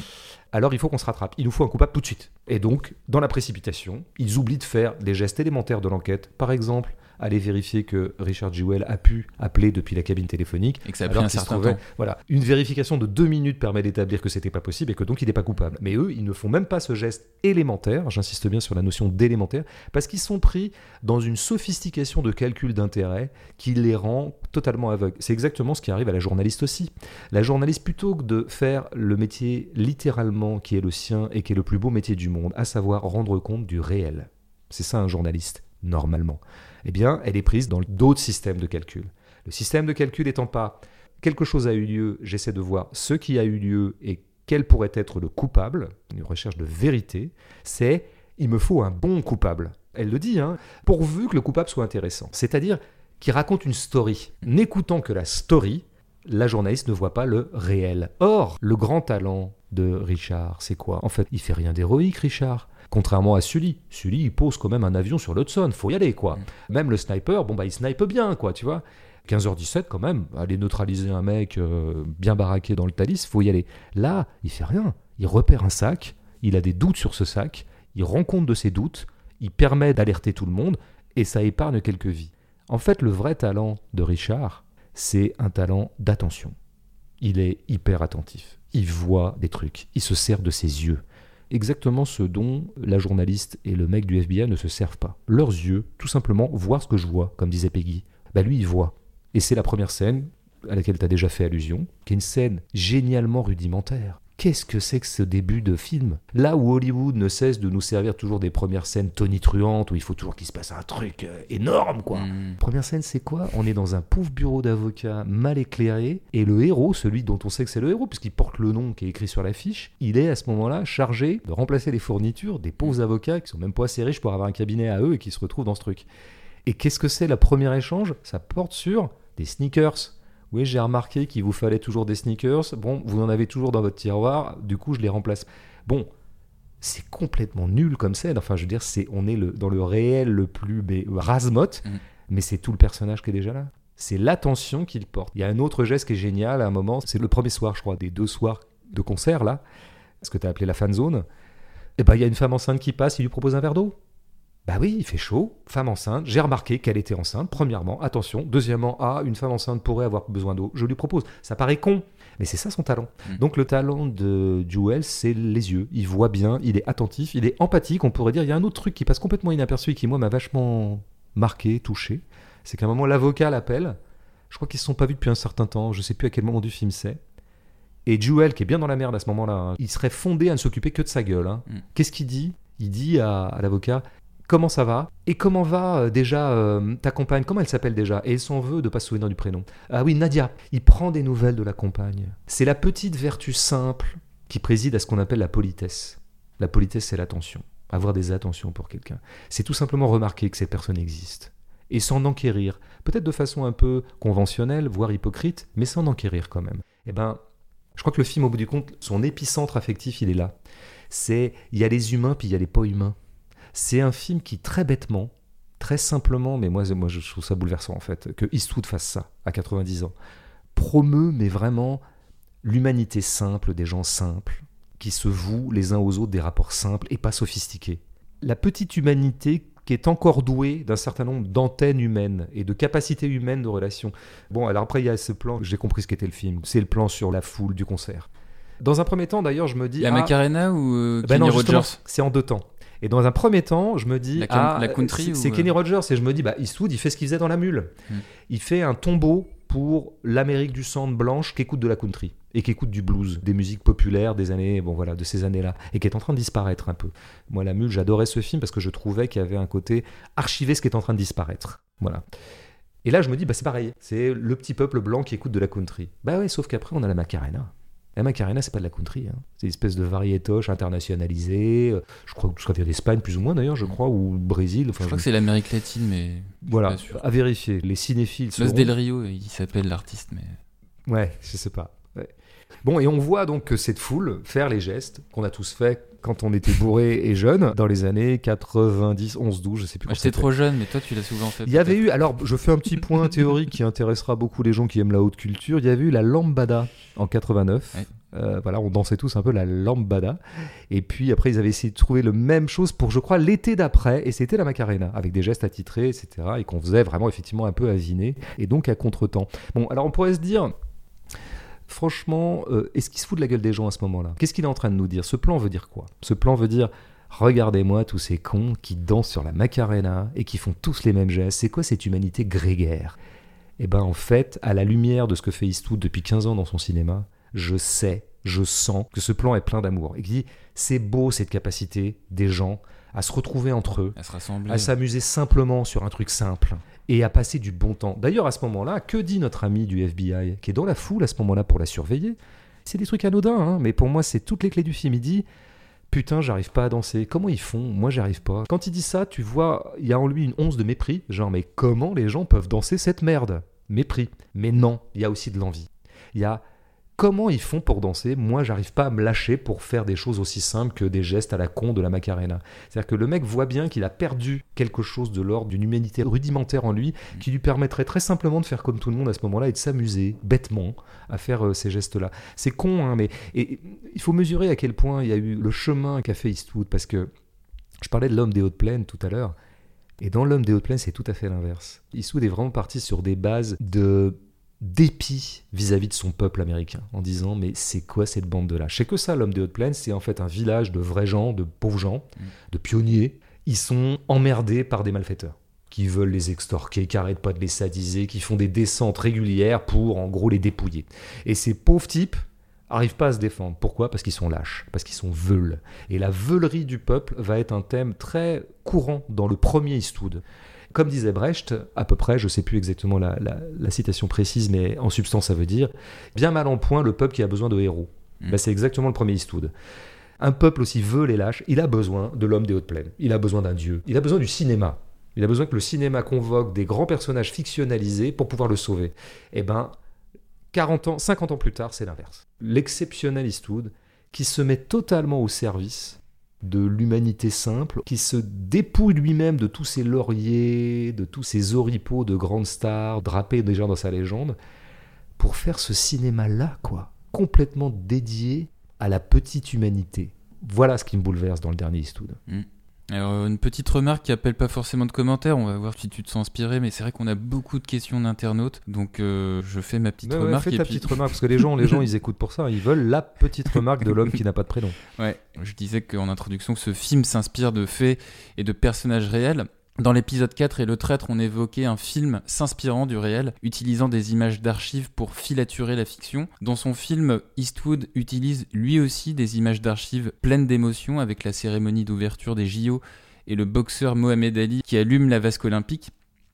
Alors il faut qu'on se rattrape. Il nous faut un coupable tout de suite. Et donc, dans la précipitation, ils oublient de faire les gestes élémentaires de l'enquête. Par exemple, aller vérifier que Richard Jewell a pu appeler depuis la cabine téléphonique. Et que ça a pris alors un qu'il se certain trouvait- temps. Voilà, une vérification de deux minutes permet d'établir que c'était pas possible et que donc il n'est pas coupable. Mais eux, ils ne font même pas ce geste élémentaire. J'insiste bien sur la notion d'élémentaire parce qu'ils sont pris dans une sophistication de calcul d'intérêt qui les rend totalement aveugles. C'est exactement ce qui arrive à la journaliste aussi. La journaliste, plutôt que de faire le métier littéralement qui est le sien et qui est le plus beau métier du monde, à savoir rendre compte du réel. C'est ça un journaliste, normalement. Eh bien, elle est prise dans d'autres systèmes de calcul. Le système de calcul étant pas quelque chose a eu lieu, j'essaie de voir ce qui a eu lieu et quel pourrait être le coupable, une recherche de vérité, c'est il me faut un bon coupable. Elle le dit, hein, pourvu que le coupable soit intéressant. C'est-à-dire, qui raconte une story. N'écoutant que la story, la journaliste ne voit pas le réel. Or, le grand talent de Richard, c'est quoi? En fait, il fait rien d'héroïque, Richard. Contrairement à Sully. Sully, il pose quand même un avion sur l'Hudson, faut y aller, quoi. Mm. Même le sniper, bon, bah, il snipe bien, quoi, tu vois. 15h17, quand même, aller neutraliser un mec euh, bien baraqué dans le Thalys, faut y aller. Là, il fait rien. Il repère un sac, il a des doutes sur ce sac, il rend compte de ses doutes, il permet d'alerter tout le monde, et ça épargne quelques vies. En fait, le vrai talent de Richard, c'est un talent d'attention. Il est hyper attentif. Il voit des trucs. Il se sert de ses yeux. Exactement ce dont la journaliste et le mec du FBI ne se servent pas. Leurs yeux, tout simplement, voir ce que je vois, comme disait Peggy. Bah lui, il voit. Et c'est la première scène à laquelle tu as déjà fait allusion, qui est une scène génialement rudimentaire. Qu'est-ce que c'est que ce début de film? Là où Hollywood ne cesse de nous servir toujours des premières scènes tonitruantes, où il faut toujours qu'il se passe un truc euh, énorme, quoi. Mm. Première scène, c'est quoi? On est dans un pauvre bureau d'avocat mal éclairé, et le héros, celui dont on sait que c'est le héros, puisqu'il porte le nom qui est écrit sur l'affiche, il est à ce moment-là chargé de remplacer les fournitures des pauvres avocats qui sont même pas assez riches pour avoir un cabinet à eux et qui se retrouvent dans ce truc. Et qu'est-ce que c'est le premier échange? Ça porte sur des sneakers. Oui, j'ai remarqué qu'il vous fallait toujours des sneakers. Bon, vous en avez toujours dans votre tiroir, du coup, je les remplace. Bon, c'est complètement nul comme scène. Enfin, je veux dire, c'est on est le, dans le réel le plus mais, rasmote, Mhm. mais c'est tout le personnage qui est déjà là. C'est l'attention qu'il porte. Il y a un autre geste qui est génial à un moment, c'est le premier soir, je crois, des deux soirs de concert, là, ce que tu as appelé la fan zone. Et ben, il y a une femme enceinte qui passe, il lui propose un verre d'eau. Bah oui, il fait chaud, femme enceinte, j'ai remarqué qu'elle était enceinte, premièrement, attention, deuxièmement, ah, une femme enceinte pourrait avoir besoin d'eau, je lui propose. Ça paraît con, mais c'est ça son talent. Mm. Donc le talent de Jewel, c'est les yeux, il voit bien, il est attentif, il est empathique, on pourrait dire, il y a un autre truc qui passe complètement inaperçu et qui, moi, m'a vachement marqué, touché, c'est qu'à un moment, l'avocat l'appelle, je crois qu'ils se sont pas vus depuis un certain temps, je sais plus à quel moment du film c'est, et Jewel, qui est bien dans la merde à ce moment-là, hein, il serait fondé à ne s'occuper que de sa gueule. hein. Mm. Qu'est-ce qu'il dit? Il dit à, à l'avocat Comment ça va Et comment va euh, déjà euh, ta compagne? Comment elle s'appelle déjà? Et il s'en veut de pas se souvenir du prénom? Ah oui, Nadia. Il prend des nouvelles de la compagne. C'est la petite vertu simple qui préside à ce qu'on appelle la politesse. La politesse, c'est l'attention. Avoir des attentions pour quelqu'un. C'est tout simplement remarquer que cette personne existe. Et s'en enquérir. Peut-être de façon un peu conventionnelle, voire hypocrite, mais s'en enquérir quand même. Eh ben, je crois que le film, au bout du compte, son épicentre affectif, il est là. C'est, il y a les humains, puis il y a les pas humains. C'est un film qui, très bêtement, très simplement, mais moi, moi je trouve ça bouleversant en fait, que Eastwood fasse ça à 90 ans, promeut, mais vraiment, l'humanité simple des gens simples, qui se vouent les uns aux autres des rapports simples et pas sophistiqués. La petite humanité qui est encore douée d'un certain nombre d'antennes humaines et de capacités humaines de relation. Bon, alors après, il y a ce plan, j'ai compris ce qu'était le film, c'est le plan sur la foule du concert. Dans un premier temps, d'ailleurs, je me dis... La ah, Macarena ou euh, ben non, Rogers? c'est en deux temps. Et dans un premier temps, je me dis, La ah, la country c'est- ou, c'est euh, Kenny Rogers, et je me dis, bah, Eastwood, il fait ce qu'il faisait dans La Mule. Hmm. Il fait un tombeau pour l'Amérique du centre blanche qui écoute de la country et qui écoute du blues, des musiques populaires des années, bon voilà, de ces années-là, et qui est en train de disparaître un peu. Moi, La Mule, j'adorais ce film parce que je trouvais qu'il y avait un côté archivé ce qui est en train de disparaître. Voilà. Et là, je me dis, bah, c'est pareil, c'est le petit peuple blanc qui écoute de la country. Bah ouais, sauf qu'après, on a la Macarena. La Macarena, c'est pas de la country. hein. C'est une espèce de variétoche internationalisée. euh, Je crois que ça vient d'Espagne, plus ou moins d'ailleurs, je crois, ou Brésil. Enfin, Je crois je- que c'est l'Amérique latine, mais voilà, à vérifier. Les cinéphiles. Los seront- Del Rio, il s'appelle l'artiste, mais Ouais, je sais pas. Ouais. Bon, et on voit donc que cette foule faire les gestes qu'on a tous fait quand on était bourré et jeune, dans les années 90, 11, 12, je sais plus quand j'étais c'était. trop jeune, mais toi tu l'as souvent fait. Il y avait eu, alors je fais un petit point théorique qui intéressera beaucoup les gens qui aiment la haute culture. Il y avait eu la lambada en 89. Ouais. Euh, voilà, on dansait tous un peu la lambada. Et puis après, ils avaient essayé de trouver le même chose pour, je crois, l'été d'après. Et c'était la Macarena, avec des gestes attitrés, etc. Et qu'on faisait vraiment, effectivement, un peu aviné. Et donc à contre-temps. Bon, alors on pourrait se dire. Franchement, euh, est-ce qu'il se fout de la gueule des gens à ce moment-là? Qu'est-ce qu'il est en train de nous dire? Ce plan veut dire quoi? Ce plan veut dire Regardez-moi tous ces cons qui dansent sur la Macarena et qui font tous les mêmes gestes. C'est quoi cette humanité grégaire? Eh ben en fait, à la lumière de ce que fait Eastwood depuis 15 ans dans son cinéma, je sais, je sens que ce plan est plein d'amour. Et qui dit, c'est beau cette capacité des gens à se retrouver entre eux, À se rassembler. à s'amuser simplement sur un truc simple et à passer du bon temps. D'ailleurs, à ce moment-là, que dit notre ami du FBI qui est dans la foule à ce moment-là pour la surveiller? C'est des trucs anodins, hein, mais pour moi, c'est toutes les clés du film. Il dit Putain, j'arrive pas à danser. Comment ils font? Moi, j'arrive pas. Quand il dit ça, tu vois, il y a en lui une once de mépris. Genre, mais comment les gens peuvent danser cette merde? Mépris. Mais non, il y a aussi de l'envie. Il y a comment ils font pour danser Moi, j'arrive pas à me lâcher pour faire des choses aussi simples que des gestes à la con de la Macarena. C'est-à-dire que le mec voit bien qu'il a perdu quelque chose de l'ordre d'une humanité rudimentaire en lui qui lui permettrait très simplement de faire comme tout le monde à ce moment-là et de s'amuser bêtement à faire euh, ces gestes-là. C'est con, hein, mais il faut mesurer à quel point il y a eu le chemin qu'a fait Eastwood parce que je parlais de l'homme des hautes plaines tout à l'heure. Et dans l'homme des hautes plaines, c'est tout à fait l'inverse. Eastwood est vraiment parti sur des bases de dépit vis-à-vis de son peuple américain, en disant mais c'est quoi cette bande de là Je sais que ça, l'homme des Hautes Plaines, c'est en fait un village de vrais gens, de pauvres gens, Mm. de pionniers. Ils sont emmerdés par des malfaiteurs qui veulent les extorquer, qui arrêtent pas de les sadiser, qui font des descentes régulières pour en gros les dépouiller. Et ces pauvres types arrivent pas à se défendre. Pourquoi? Parce qu'ils sont lâches, parce qu'ils sont veules. Et la veulerie du peuple va être un thème très courant dans le premier Eastwood. Comme disait Brecht, à peu près, je ne sais plus exactement la, la- la citation précise, mais en substance, ça veut dire bien mal en point le peuple qui a besoin de héros. Mm. Ben, c'est exactement le premier Eastwood. Un peuple aussi veule et lâche, il a besoin de l'homme des hautes plaines. Il a besoin d'un dieu. Il a besoin du cinéma. Il a besoin que le cinéma convoque des grands personnages fictionnalisés pour pouvoir le sauver. Eh ben, 40 ans, 50 ans plus tard, c'est l'inverse. L'exceptionnel Eastwood qui se met totalement au service de l'humanité simple, qui se dépouille lui-même de tous ses lauriers, de tous ses oripeaux de grandes stars, drapés déjà dans sa légende, pour faire ce cinéma-là, quoi, complètement dédié à la petite humanité. Voilà ce qui me bouleverse dans le dernier Eastwood. Alors, une petite remarque qui appelle pas forcément de commentaires, on va voir si tu te sens inspiré, mais c'est vrai qu'on a beaucoup de questions d'internautes, donc euh, je fais ma petite Ouais, ouais, remarque. fais et ta puis- petite remarque, parce que les gens, les gens, ils écoutent pour ça. Ils veulent la petite remarque de l'homme qui n'a pas de prénom. Ouais, je disais qu'en introduction, ce film s'inspire de faits et de personnages réels. Dans l'épisode 4 et le traître, on évoquait un film s'inspirant du réel, utilisant des images d'archives pour filaturer la fiction. Dans son film, Eastwood utilise lui aussi des images d'archives pleines d'émotions avec la cérémonie d'ouverture des JO et le boxeur Mohamed Ali qui allume la vasque olympique.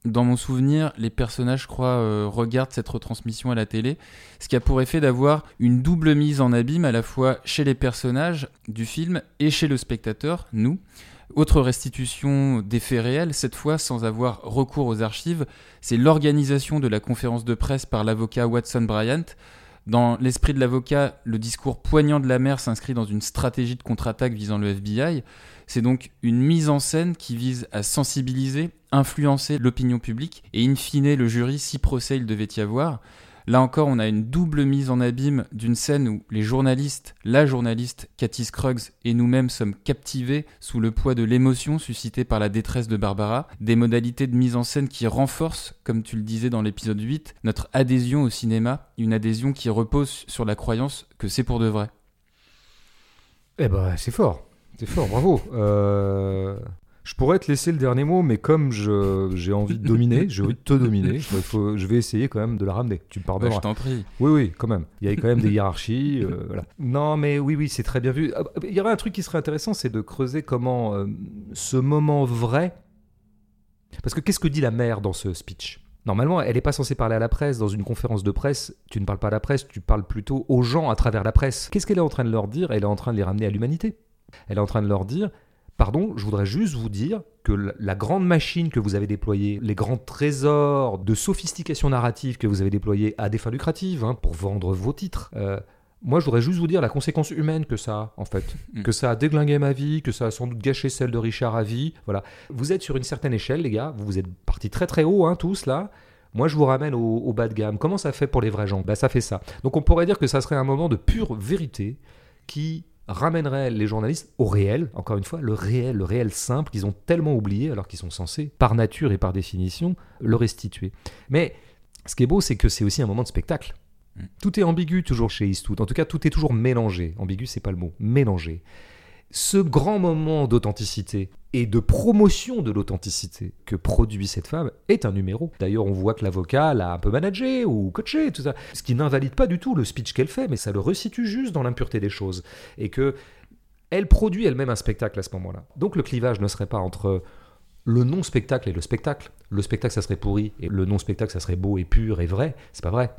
Dans mon souvenir, les personnages, je crois, euh, regardent cette retransmission à la télé, ce qui a pour effet d'avoir une double mise en abîme à la fois chez les personnages du film et chez le spectateur, nous. Autre restitution des faits réels, cette fois sans avoir recours aux archives, c'est l'organisation de la conférence de presse par l'avocat Watson Bryant. Dans l'esprit de l'avocat, le discours poignant de la mère s'inscrit dans une stratégie de contre-attaque visant le FBI. C'est donc une mise en scène qui vise à sensibiliser, influencer l'opinion publique et in fine le jury si procès il devait y avoir. Là encore, on a une double mise en abîme d'une scène où les journalistes, la journaliste Cathy Scruggs et nous-mêmes sommes captivés sous le poids de l'émotion suscitée par la détresse de Barbara, des modalités de mise en scène qui renforcent, comme tu le disais dans l'épisode 8, notre adhésion au cinéma, une adhésion qui repose sur la croyance que c'est pour de vrai. Eh ben, c'est fort. C'est fort, bravo. Euh, Je pourrais te laisser le dernier mot, mais comme j'ai envie de dominer, j'ai envie de te dominer, faut- je vais essayer quand même de la ramener. Tu me Bah, pardonneras. je t'en prie. Oui, oui, quand même. Il y a quand même des hiérarchies. euh, voilà. Non, mais oui, oui, c'est très bien vu. Ah, Il y aurait un truc qui serait intéressant, c'est de creuser comment euh, ce moment vrai. Parce que qu'est-ce que dit la mère dans ce speech? Normalement, elle n'est pas censée parler à la presse. Dans une conférence de presse, tu ne parles pas à la presse, tu parles plutôt aux gens à travers la presse. Qu'est-ce qu'elle est en train de leur dire? Elle est en train de les ramener à l'humanité. Elle est en train de leur dire Pardon, je voudrais juste vous dire que la- grande machine que vous avez déployée, les grands trésors de sophistication narrative que vous avez déployés à des fins lucratives, hein, pour vendre vos titres, euh, moi je voudrais juste vous dire la conséquence humaine que ça a, en fait. Mm. Que ça a déglingué ma vie, que ça a sans doute gâché celle de Richard à vie. Voilà. Vous êtes sur une certaine échelle, les gars, vous êtes partis très très haut, hein, tous là. Moi, je vous ramène au, au bas de gamme. Comment ça fait pour les vrais gens? Bah, Ça fait ça. Donc, on pourrait dire que ça serait un moment de pure vérité qui ramènerait les journalistes au réel, encore une fois, le réel, le réel simple qu'ils ont tellement oublié alors qu'ils sont censés, par nature et par définition, le restituer. Mais ce qui est beau, c'est que c'est aussi un moment de spectacle. Mm. Tout est ambigu toujours chez Eastwood. En tout cas, tout est toujours mélangé. Ambigu, c'est pas le mot. Mélangé. Ce grand moment d'authenticité et de promotion de l'authenticité que produit cette femme est un numéro. D'ailleurs, on voit que l'avocat l'a un peu managé ou coaché, tout ça. Ce qui n'invalide pas du tout le speech qu'elle fait, mais ça le resitue juste dans l'impureté des choses. Et que elle produit elle-même un spectacle à ce moment-là. Donc le clivage ne serait pas entre le non-spectacle et le spectacle. Le spectacle, ça serait pourri, et le non-spectacle, ça serait beau et pur et vrai. C'est pas vrai.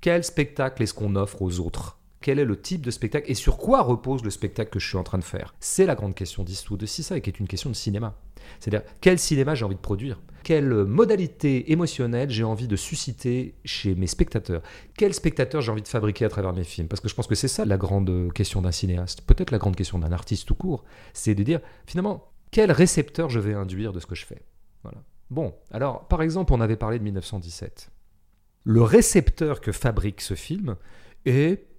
Quel spectacle est-ce qu'on offre aux autres? Quel est le type de spectacle et sur quoi repose le spectacle que je suis en train de faire C'est la grande question d'Eastwood aussi, ça, qui est une question de cinéma. C'est-à-dire, quel cinéma j'ai envie de produire? Quelle modalité émotionnelle j'ai envie de susciter chez mes spectateurs? Quel spectateur j'ai envie de fabriquer à travers mes films? Parce que je pense que c'est ça la grande question d'un cinéaste, peut-être la grande question d'un artiste tout court, c'est de dire, finalement, quel récepteur je vais induire de ce que je fais? Voilà. Bon, alors, par exemple, on avait parlé de 1917. Le récepteur que fabrique ce film est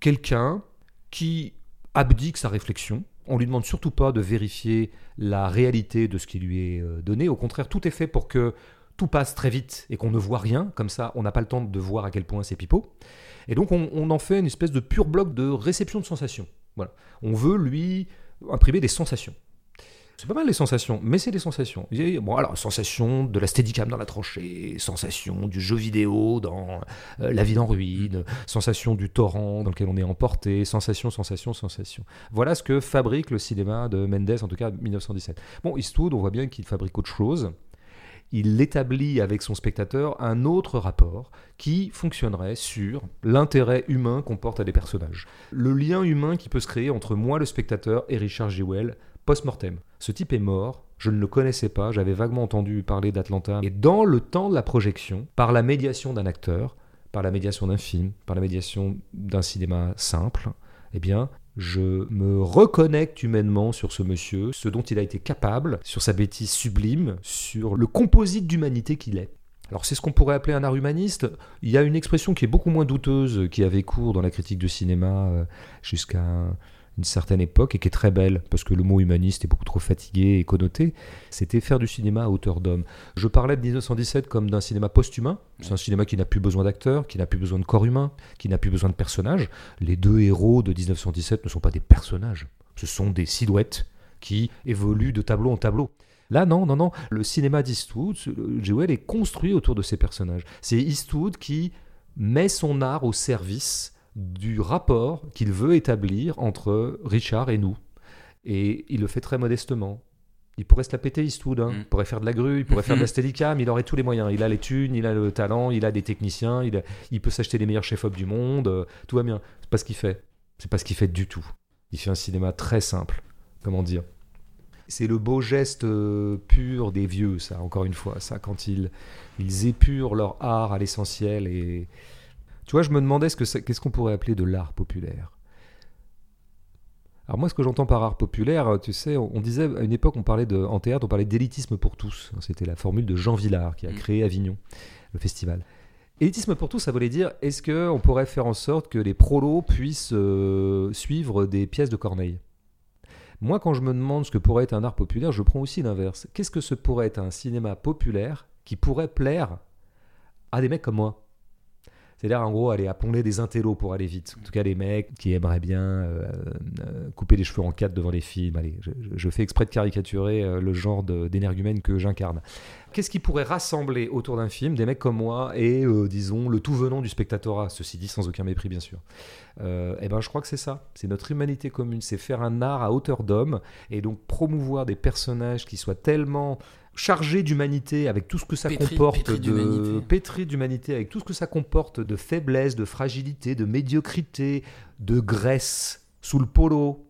quelqu'un qui abdique sa réflexion. On lui demande surtout pas de vérifier la réalité de ce qui lui est euh, donné. Au contraire, tout est fait pour que tout passe très vite et qu'on ne voit rien. Comme ça, on n'a pas le temps de voir à quel point c'est pipeau. Et donc, on, en fait une espèce de pur bloc de réception de sensations. Voilà. On veut lui imprimer des sensations. C'est pas mal les sensations, mais c'est des sensations. Bon, alors, sensation de la steadicam dans la tranchée, sensation du jeu vidéo dans euh, La vie en ruine, sensation du torrent dans lequel on est emporté, sensation, sensation, sensation. Voilà ce que fabrique le cinéma de Mendes, en tout cas 1917. Bon, Eastwood, on voit bien qu'il fabrique autre chose. Il établit avec son spectateur un autre rapport qui fonctionnerait sur l'intérêt humain qu'on porte à des personnages. Le lien humain qui peut se créer entre moi, le spectateur, et Richard Jewell, post-mortem. Ce type est mort, je ne le connaissais pas, j'avais vaguement entendu parler d'Atlanta. Et dans le temps de la projection, par la médiation d'un acteur, par la médiation d'un film, par la médiation d'un cinéma simple, eh bien, je me reconnecte humainement sur ce monsieur, ce dont il a été capable, sur sa bêtise sublime, sur le composite d'humanité qu'il est. Alors c'est ce qu'on pourrait appeler un art humaniste. Il y a une expression qui est beaucoup moins douteuse, qui avait cours dans la critique de cinéma euh, jusqu'à une certaine époque et qui est très belle, parce que le mot humaniste est beaucoup trop fatigué et connoté, c'était faire du cinéma à hauteur d'homme. Je parlais de 1917 comme d'un cinéma post-humain, c'est un cinéma qui n'a plus besoin d'acteurs, qui n'a plus besoin de corps humain, qui n'a plus besoin de personnages. Les deux héros de 1917 ne sont pas des personnages, ce sont des silhouettes qui évoluent de tableau en tableau. Là, non, non, non. Le cinéma d'Eastwood, Jewel, est construit autour de ces personnages. C'est Eastwood qui met son art au service du rapport qu'il veut établir entre Richard et nous. Et il le fait très modestement. Il pourrait se la péter Eastwood, hein. Mm. il pourrait faire de la grue, il pourrait faire de la steadicam, il aurait tous les moyens. Il a les thunes, il a le talent, il a des techniciens, il, peut s'acheter les meilleurs chefs-op du monde, euh, tout va bien. C'est pas ce qu'il fait. C'est pas ce qu'il fait du tout. Il fait un cinéma très simple. Comment dire C'est le beau geste euh, pur des vieux, ça, encore une fois, ça, quand ils, ils épurent leur art à l'essentiel et tu vois, je me demandais ce que qu'est-ce qu'on pourrait appeler de l'art populaire. Alors moi, ce que j'entends par art populaire, tu sais, on, disait à une époque, on parlait de, en théâtre, on parlait d'élitisme pour tous. C'était la formule de Jean Villard qui a mm. créé Avignon, le festival. Élitisme pour tous, ça voulait dire est-ce qu'on pourrait faire en sorte que les prolos puissent euh, suivre des pièces de Corneille? Moi, quand je me demande ce que pourrait être un art populaire, je prends aussi l'inverse. Qu'est-ce que ce pourrait être un cinéma populaire qui pourrait plaire à des mecs comme moi? C'est-à-dire, en gros, aller à pondre des intellos pour aller vite. En tout cas, les mecs qui aimeraient bien euh, euh, couper les cheveux en quatre devant les films. Allez, je, fais exprès de caricaturer euh, le genre d'énergumène que j'incarne. Qu'est-ce qui pourrait rassembler autour d'un film des mecs comme moi et, disons, le tout venant du spectatorat Ceci dit, sans aucun mépris, bien sûr. eh ben, je crois que c'est ça. C'est notre humanité commune. C'est faire un art à hauteur d'homme et donc promouvoir des personnages qui soient tellement chargé d'humanité avec tout ce que ça comporte de pétri d'humanité avec tout ce que ça comporte de faiblesse, de fragilité, de médiocrité, de graisse sous le polo.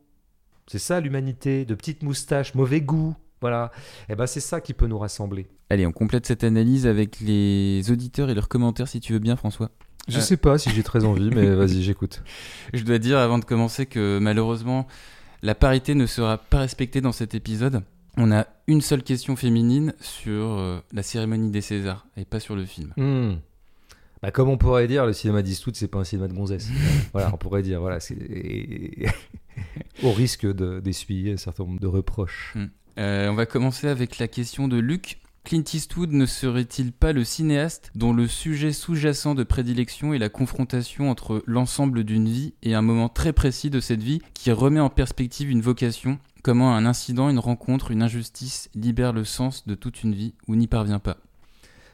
C'est ça l'humanité, de petites moustaches, mauvais goût. Voilà. Et eh ben c'est ça qui peut nous rassembler. Allez, on complète cette analyse avec les auditeurs et leurs commentaires si tu veux bien François. Je euh. sais pas si j'ai très envie mais vas-y, j'écoute. Je dois dire avant de commencer que malheureusement la parité ne sera pas respectée dans cet épisode on a une seule question féminine sur euh, la cérémonie des Césars et pas sur le film. Hmm. Bah, comme on pourrait dire, le cinéma d'Eastwood, c'est pas un cinéma de gonzesse. voilà, on pourrait dire, voilà, au risque d'essuyer un certain nombre de reproches. Hmm. Euh, on va commencer avec la question de Luc. Clint Eastwood ne serait-il pas le cinéaste dont le sujet sous-jacent de prédilection est la confrontation entre l'ensemble d'une vie et un moment très précis de cette vie qui remet en perspective une vocation Comment un incident, une rencontre, une injustice libère le sens de toute une vie ou n'y parvient pas?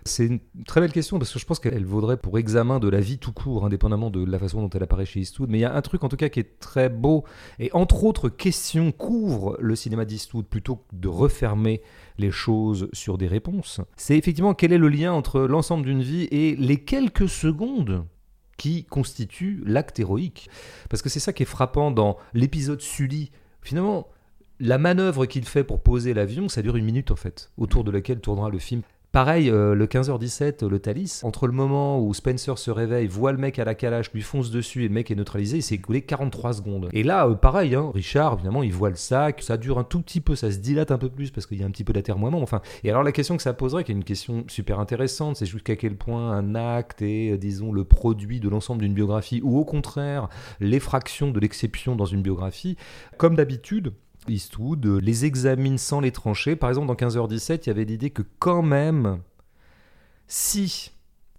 C'est une très belle question parce que je pense qu'elle vaudrait pour examen de la vie tout court, indépendamment de la façon dont elle apparaît chez Eastwood. Mais il y a un truc en tout cas qui est très beau et entre autres questions couvre le cinéma d'Eastwood plutôt que de refermer les choses sur des réponses. C'est effectivement quel est le lien entre l'ensemble d'une vie et les quelques secondes qui constitue l'acte héroïque. Parce que c'est ça qui est frappant dans l'épisode Sully. Finalement, la manœuvre qu'il fait pour poser l'avion, ça dure une minute en fait, autour de laquelle tournera le film. Pareil, euh, le 15h17, le Thalys, entre le moment où Spencer se réveille, voit le mec à la calache, lui fonce dessus et le mec est neutralisé, il s'est écoulé 43 secondes. Et là, euh, pareil, hein, Richard, évidemment, il voit le sac, ça dure un tout petit peu, ça se dilate un peu plus parce qu'il y a un petit peu d'atermoiement. Enfin, et alors la question que ça poserait, qui est une question super intéressante, c'est jusqu'à quel point un acte est, euh, disons, le produit de l'ensemble d'une biographie, ou au contraire, l'effraction de l'exception dans une biographie. Comme d'habitude, Eastwood les examine sans les trancher. Par exemple, dans 15h17, il y avait l'idée que quand même, si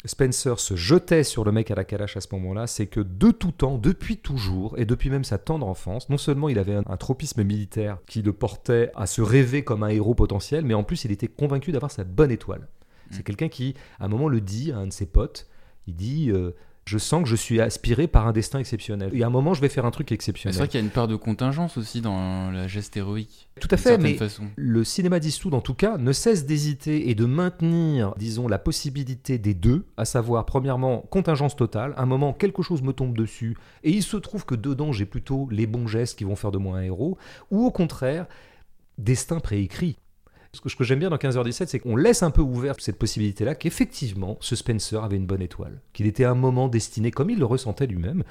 Spencer se jetait sur le mec à la calache à ce moment-là, c'est que de tout temps, depuis toujours, et depuis même sa tendre enfance, non seulement il avait un, un, tropisme militaire qui le portait à se rêver comme un héros potentiel, mais en plus il était convaincu d'avoir sa bonne étoile. C'est quelqu'un qui, à un moment, le dit à un de ses potes, il dit... euh, je sens que je suis aspiré par un destin exceptionnel. Et à un moment, je vais faire un truc exceptionnel. C'est vrai qu'il y a une part de contingence aussi dans la geste héroïque. Tout à fait, mais façon. le cinéma d'Eastwood, en tout cas, ne cesse d'hésiter et de maintenir, disons, la possibilité des deux, à savoir, premièrement, contingence totale. À un moment, quelque chose me tombe dessus, et il se trouve que dedans, j'ai plutôt les bons gestes qui vont faire de moi un héros, ou au contraire, destin préécrit. Ce que, j'aime bien dans 15h17, c'est qu'on laisse un peu ouverte cette possibilité-là qu'effectivement, ce Spencer avait une bonne étoile, qu'il était un moment destiné, comme il le ressentait lui-même,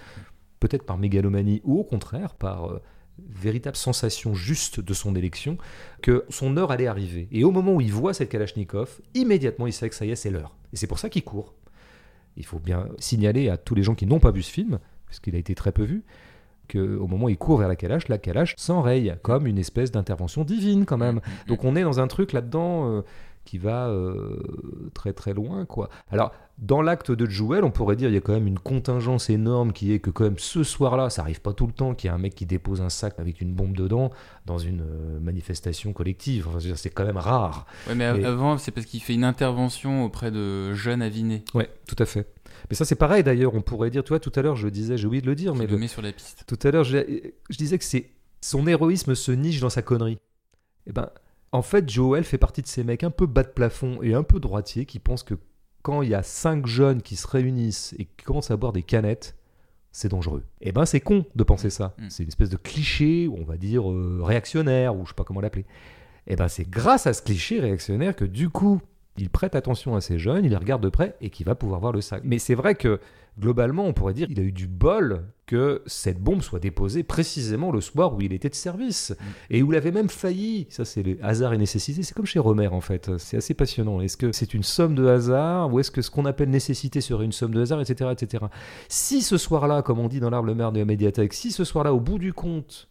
peut-être par mégalomanie ou au contraire par euh, véritable sensation juste de son élection, que son heure allait arriver. Et au moment où il voit cette Kalachnikov, immédiatement il sait que ça y est, c'est l'heure. Et c'est pour ça qu'il court. Il faut bien signaler à tous les gens qui n'ont pas vu ce film, parce qu'il a été très peu vu, qu'au moment où il court vers la calache, la calache s'enraye, comme une espèce d'intervention divine quand même. Donc on est dans un truc là-dedans euh, qui va euh, très très loin, quoi. Alors, dans l'acte de Jewel, on pourrait dire il y a quand même une contingence énorme qui est que quand même ce soir-là, ça arrive pas tout le temps, qu'il y a un mec qui dépose un sac avec une bombe dedans dans une euh, manifestation collective. Enfin, c'est quand même rare. Ouais, mais Et- avant, c'est parce qu'il fait une intervention auprès de jeunes avinés. Ouais, tout à fait. Mais ça c'est pareil d'ailleurs, on pourrait dire, tu vois, tout à l'heure je disais, j'ai oublié de le dire, qui mais le le- met sur la piste. Tout à l'heure, je, je disais que c'est son héroïsme se niche dans sa connerie. Eh ben, en fait, Joel fait partie de ces mecs un peu bas de plafond et un peu droitiers qui pensent que quand il y a cinq jeunes qui se réunissent et qui commencent à boire des canettes, c'est dangereux. Eh ben, c'est con de penser ça. Mm. C'est une espèce de cliché, on va dire euh, réactionnaire ou je sais pas comment l'appeler. Eh ben, c'est grâce à ce cliché réactionnaire que du coup, il prête attention à ces jeunes, il les regarde de près et qu'il va pouvoir voir le sac. Mais c'est vrai que globalement, on pourrait dire qu'il a eu du bol que cette bombe soit déposée précisément le soir où il était de service et où il avait même failli. Ça, c'est le hasard et nécessité. C'est comme chez Romer en fait. C'est assez passionnant. Est-ce que c'est une somme de hasard ou est-ce que ce qu'on appelle nécessité serait une somme de hasard, etc., etc. Si ce soir-là, comme on dit dans l'arbre le maire de la médiathèque, si ce soir-là, au bout du compte,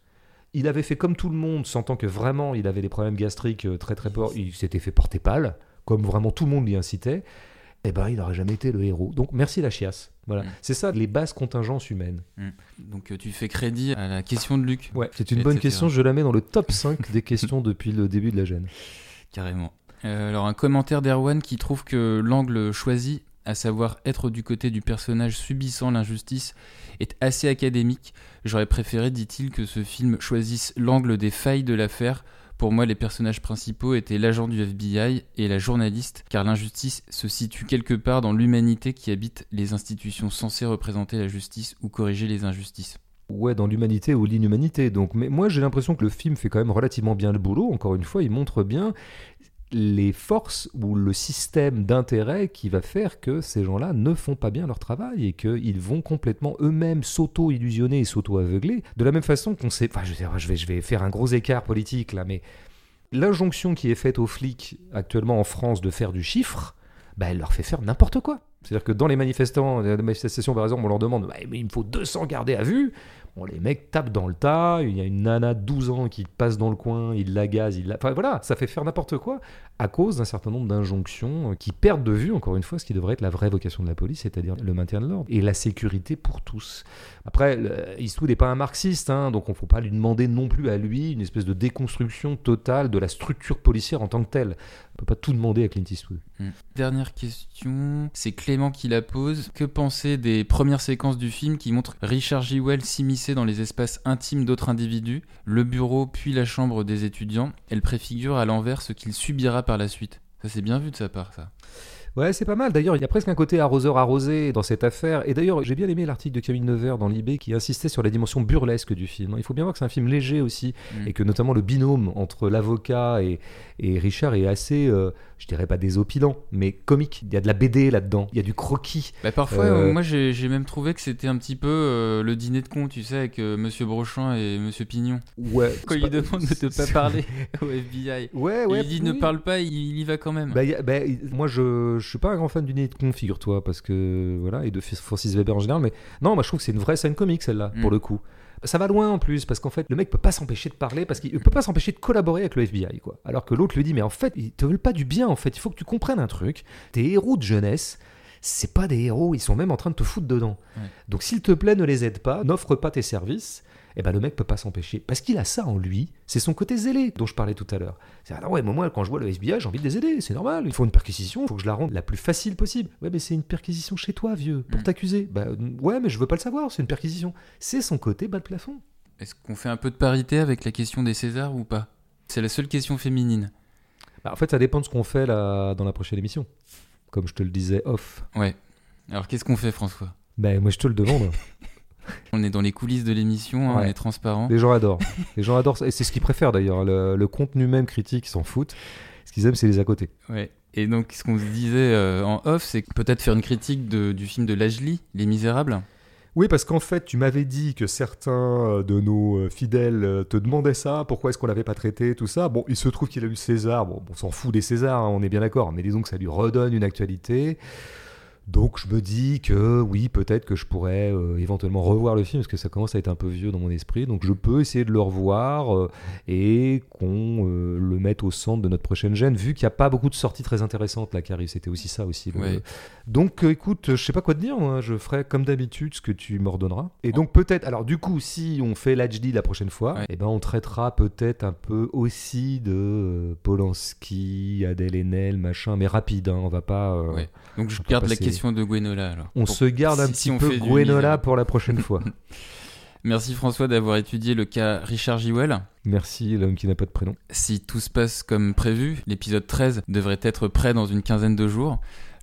il avait fait comme tout le monde, sentant que vraiment il avait des problèmes gastriques euh, très très forts, il s'était fait porter pâle, comme vraiment tout le monde l'y incitait, eh ben il n'aurait jamais été le héros. Donc merci la chiasse. Voilà. Mm. C'est ça, les basses contingences humaines. Donc euh, tu fais crédit à la question de Luc, Ouais, c'est une bonne question, je la mets dans le top 5 des questions depuis le début de la gêne. carrément. Euh, alors un commentaire d'Erwan qui trouve que l'angle choisi, à savoir être du côté du personnage subissant l'injustice, est assez académique. J'aurais préféré, dit-il, que ce film choisisse l'angle des failles de l'affaire. Pour moi, les personnages principaux étaient l'agent du FBI et la journaliste, car l'injustice se situe quelque part dans l'humanité qui habite les institutions censées représenter la justice ou corriger les injustices. Ouais, dans l'humanité ou l'inhumanité. Donc, mais moi j'ai l'impression que le film fait quand même relativement bien le boulot. Encore une fois, il montre bien les forces ou le système d'intérêt qui va faire que ces gens-là ne font pas bien leur travail et qu'ils vont complètement eux-mêmes s'auto-illusionner et s'auto-aveugler. De la même façon qu'on sait, enfin je, vais, je vais faire un gros écart politique là, mais l'injonction qui est faite aux flics actuellement en France de faire du chiffre, bah, elle leur fait faire n'importe quoi. C'est-à-dire que dans les manifestants, les manifestations par exemple, on leur demande, mais il me faut 200 gardés à vue. Bon, les mecs tapent dans le tas, il y a une nana de 12 ans qui passe dans le coin, il la gaze, il la... Enfin voilà, ça fait faire n'importe quoi à cause d'un certain nombre d'injonctions euh, qui perdent de vue, encore une fois, ce qui devrait être la vraie vocation de la police, c'est-à-dire le maintien de l'ordre et la sécurité pour tous. Après, Eastwood n'est pas un marxiste, hein, donc on ne faut pas lui demander non plus à lui une espèce de déconstruction totale de la structure policière en tant que telle. On peut pas tout demander à Clint Eastwood. Hmm. Dernière question, c'est Clément qui la pose. Que penser des premières séquences du film qui montrent Richard Jewell s'immiscer dans les espaces intimes d'autres individus, le bureau puis la chambre des étudiants? Elle préfigure à l'envers ce qu'il subira par la suite. Ça c'est bien vu de sa part, ça. Ouais, c'est pas mal. D'ailleurs, il y a presque un côté arroseur arrosé dans cette affaire. Et d'ailleurs, j'ai bien aimé l'article de Camille Nevers dans l'IB qui insistait sur la dimension burlesque du film. Il faut bien voir que c'est un film léger aussi Mm. et que notamment le binôme entre l'avocat et, et Richard est assez, euh, je dirais pas désopilant, mais comique. Il y a de la BD là-dedans, il y a du croquis. Bah, parfois, Euh, moi j'ai même trouvé que c'était un petit peu euh, le dîner de con, tu sais, avec euh, Monsieur Brochant et Monsieur Pignon. Ouais. Quand il pas- demande de ne pas parler au FBI. Ouais, ouais. il dit ne oui. parle pas, il, il y va quand même. Bah, a- bah, moi, je, je suis pas un grand fan du nez de con, figure-toi, parce que voilà, et de Francis Weber en général, mais non, moi je trouve que c'est une vraie scène comique celle-là, Mm. pour le coup. Ça va loin en plus, parce qu'en fait, le mec peut pas s'empêcher de parler, parce qu'il peut pas s'empêcher de collaborer avec le FBI, quoi. Alors que l'autre lui dit, mais en fait, ils te veulent pas du bien, en fait, il faut que tu comprennes un truc. Tes héros de jeunesse, c'est pas des héros, ils sont même en train de te foutre dedans. Ouais. Donc s'il te plaît, ne les aide pas, n'offre pas tes services. Et ben le mec peut pas s'empêcher parce qu'il a ça en lui, c'est son côté zélé dont je parlais tout à l'heure. C'est ah non, ouais, mais moi quand je vois le FBI, j'ai envie de les aider, c'est normal. Il faut une perquisition, il faut que je la rende la plus facile possible. Ouais, mais c'est une perquisition chez toi, vieux, pour Mm. t'accuser. Bah ouais, mais je veux pas le savoir, c'est une perquisition. C'est son côté bas de plafond. Est-ce qu'on fait un peu de parité avec la question des Césars ou pas? C'est la seule question féminine. Bah, en fait, ça dépend de ce qu'on fait là dans la prochaine émission. Comme je te le disais off. Ouais. Alors qu'est-ce qu'on fait, François? Ben moi je te le demande. On est dans les coulisses de l'émission, hein, on est transparent. Les gens adorent. Les gens adorent. Et c'est ce qu'ils préfèrent d'ailleurs. Le, le contenu même critique, ils s'en foutent. Ce qu'ils aiment, c'est les à côté. Ouais. Et donc, ce qu'on se disait euh, en off, c'est peut-être faire une critique de- du film de Lajli, Les Misérables. Oui, parce qu'en fait, tu m'avais dit que certains euh, de nos euh, fidèles te demandaient ça, pourquoi est-ce qu'on l'avait pas traité, tout ça. Bon, il se trouve qu'il a eu César, bon, on s'en fout des Césars, hein, on est bien d'accord, mais disons que ça lui redonne une actualité. Donc je me dis que oui, peut-être que je pourrais euh, éventuellement revoir le film, parce que ça commence à être un peu vieux dans mon esprit, donc je peux essayer de le revoir euh, et qu'on euh, le mette au centre de notre prochaine gêne, vu qu'il n'y a pas beaucoup de sorties très intéressantes là qui arrivent, c'était aussi ça aussi. le- donc écoute, je sais pas quoi te dire, moi. je ferai comme d'habitude ce que tu m'ordonneras. Et donc peut-être, alors du coup, si on fait l'HD la prochaine fois, eh ben on traitera peut-être un peu aussi de Polanski, Adèle Haenel, machin, mais rapide, hein, on va pas. Donc, je garde la passer- question de Gwenola alors. On Pour- se garde un si- petit si peu Gwenola pour la prochaine fois. Merci François d'avoir étudié le cas Richard Jewell. Merci, l'homme qui n'a pas de prénom. Si tout se passe comme prévu, l'épisode 13 devrait être prêt dans une quinzaine de jours.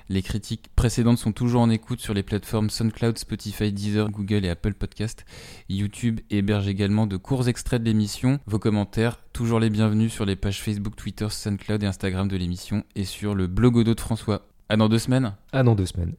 Les critiques précédentes sont toujours en écoute sur les plateformes SoundCloud, Spotify, Deezer, Google et Apple Podcast. YouTube héberge également de courts extraits de l'émission. Vos commentaires, toujours les bienvenus sur les pages Facebook, Twitter, SoundCloud et Instagram de l'émission et sur le blogodo de François. À dans deux semaines? Ah non, deux semaines.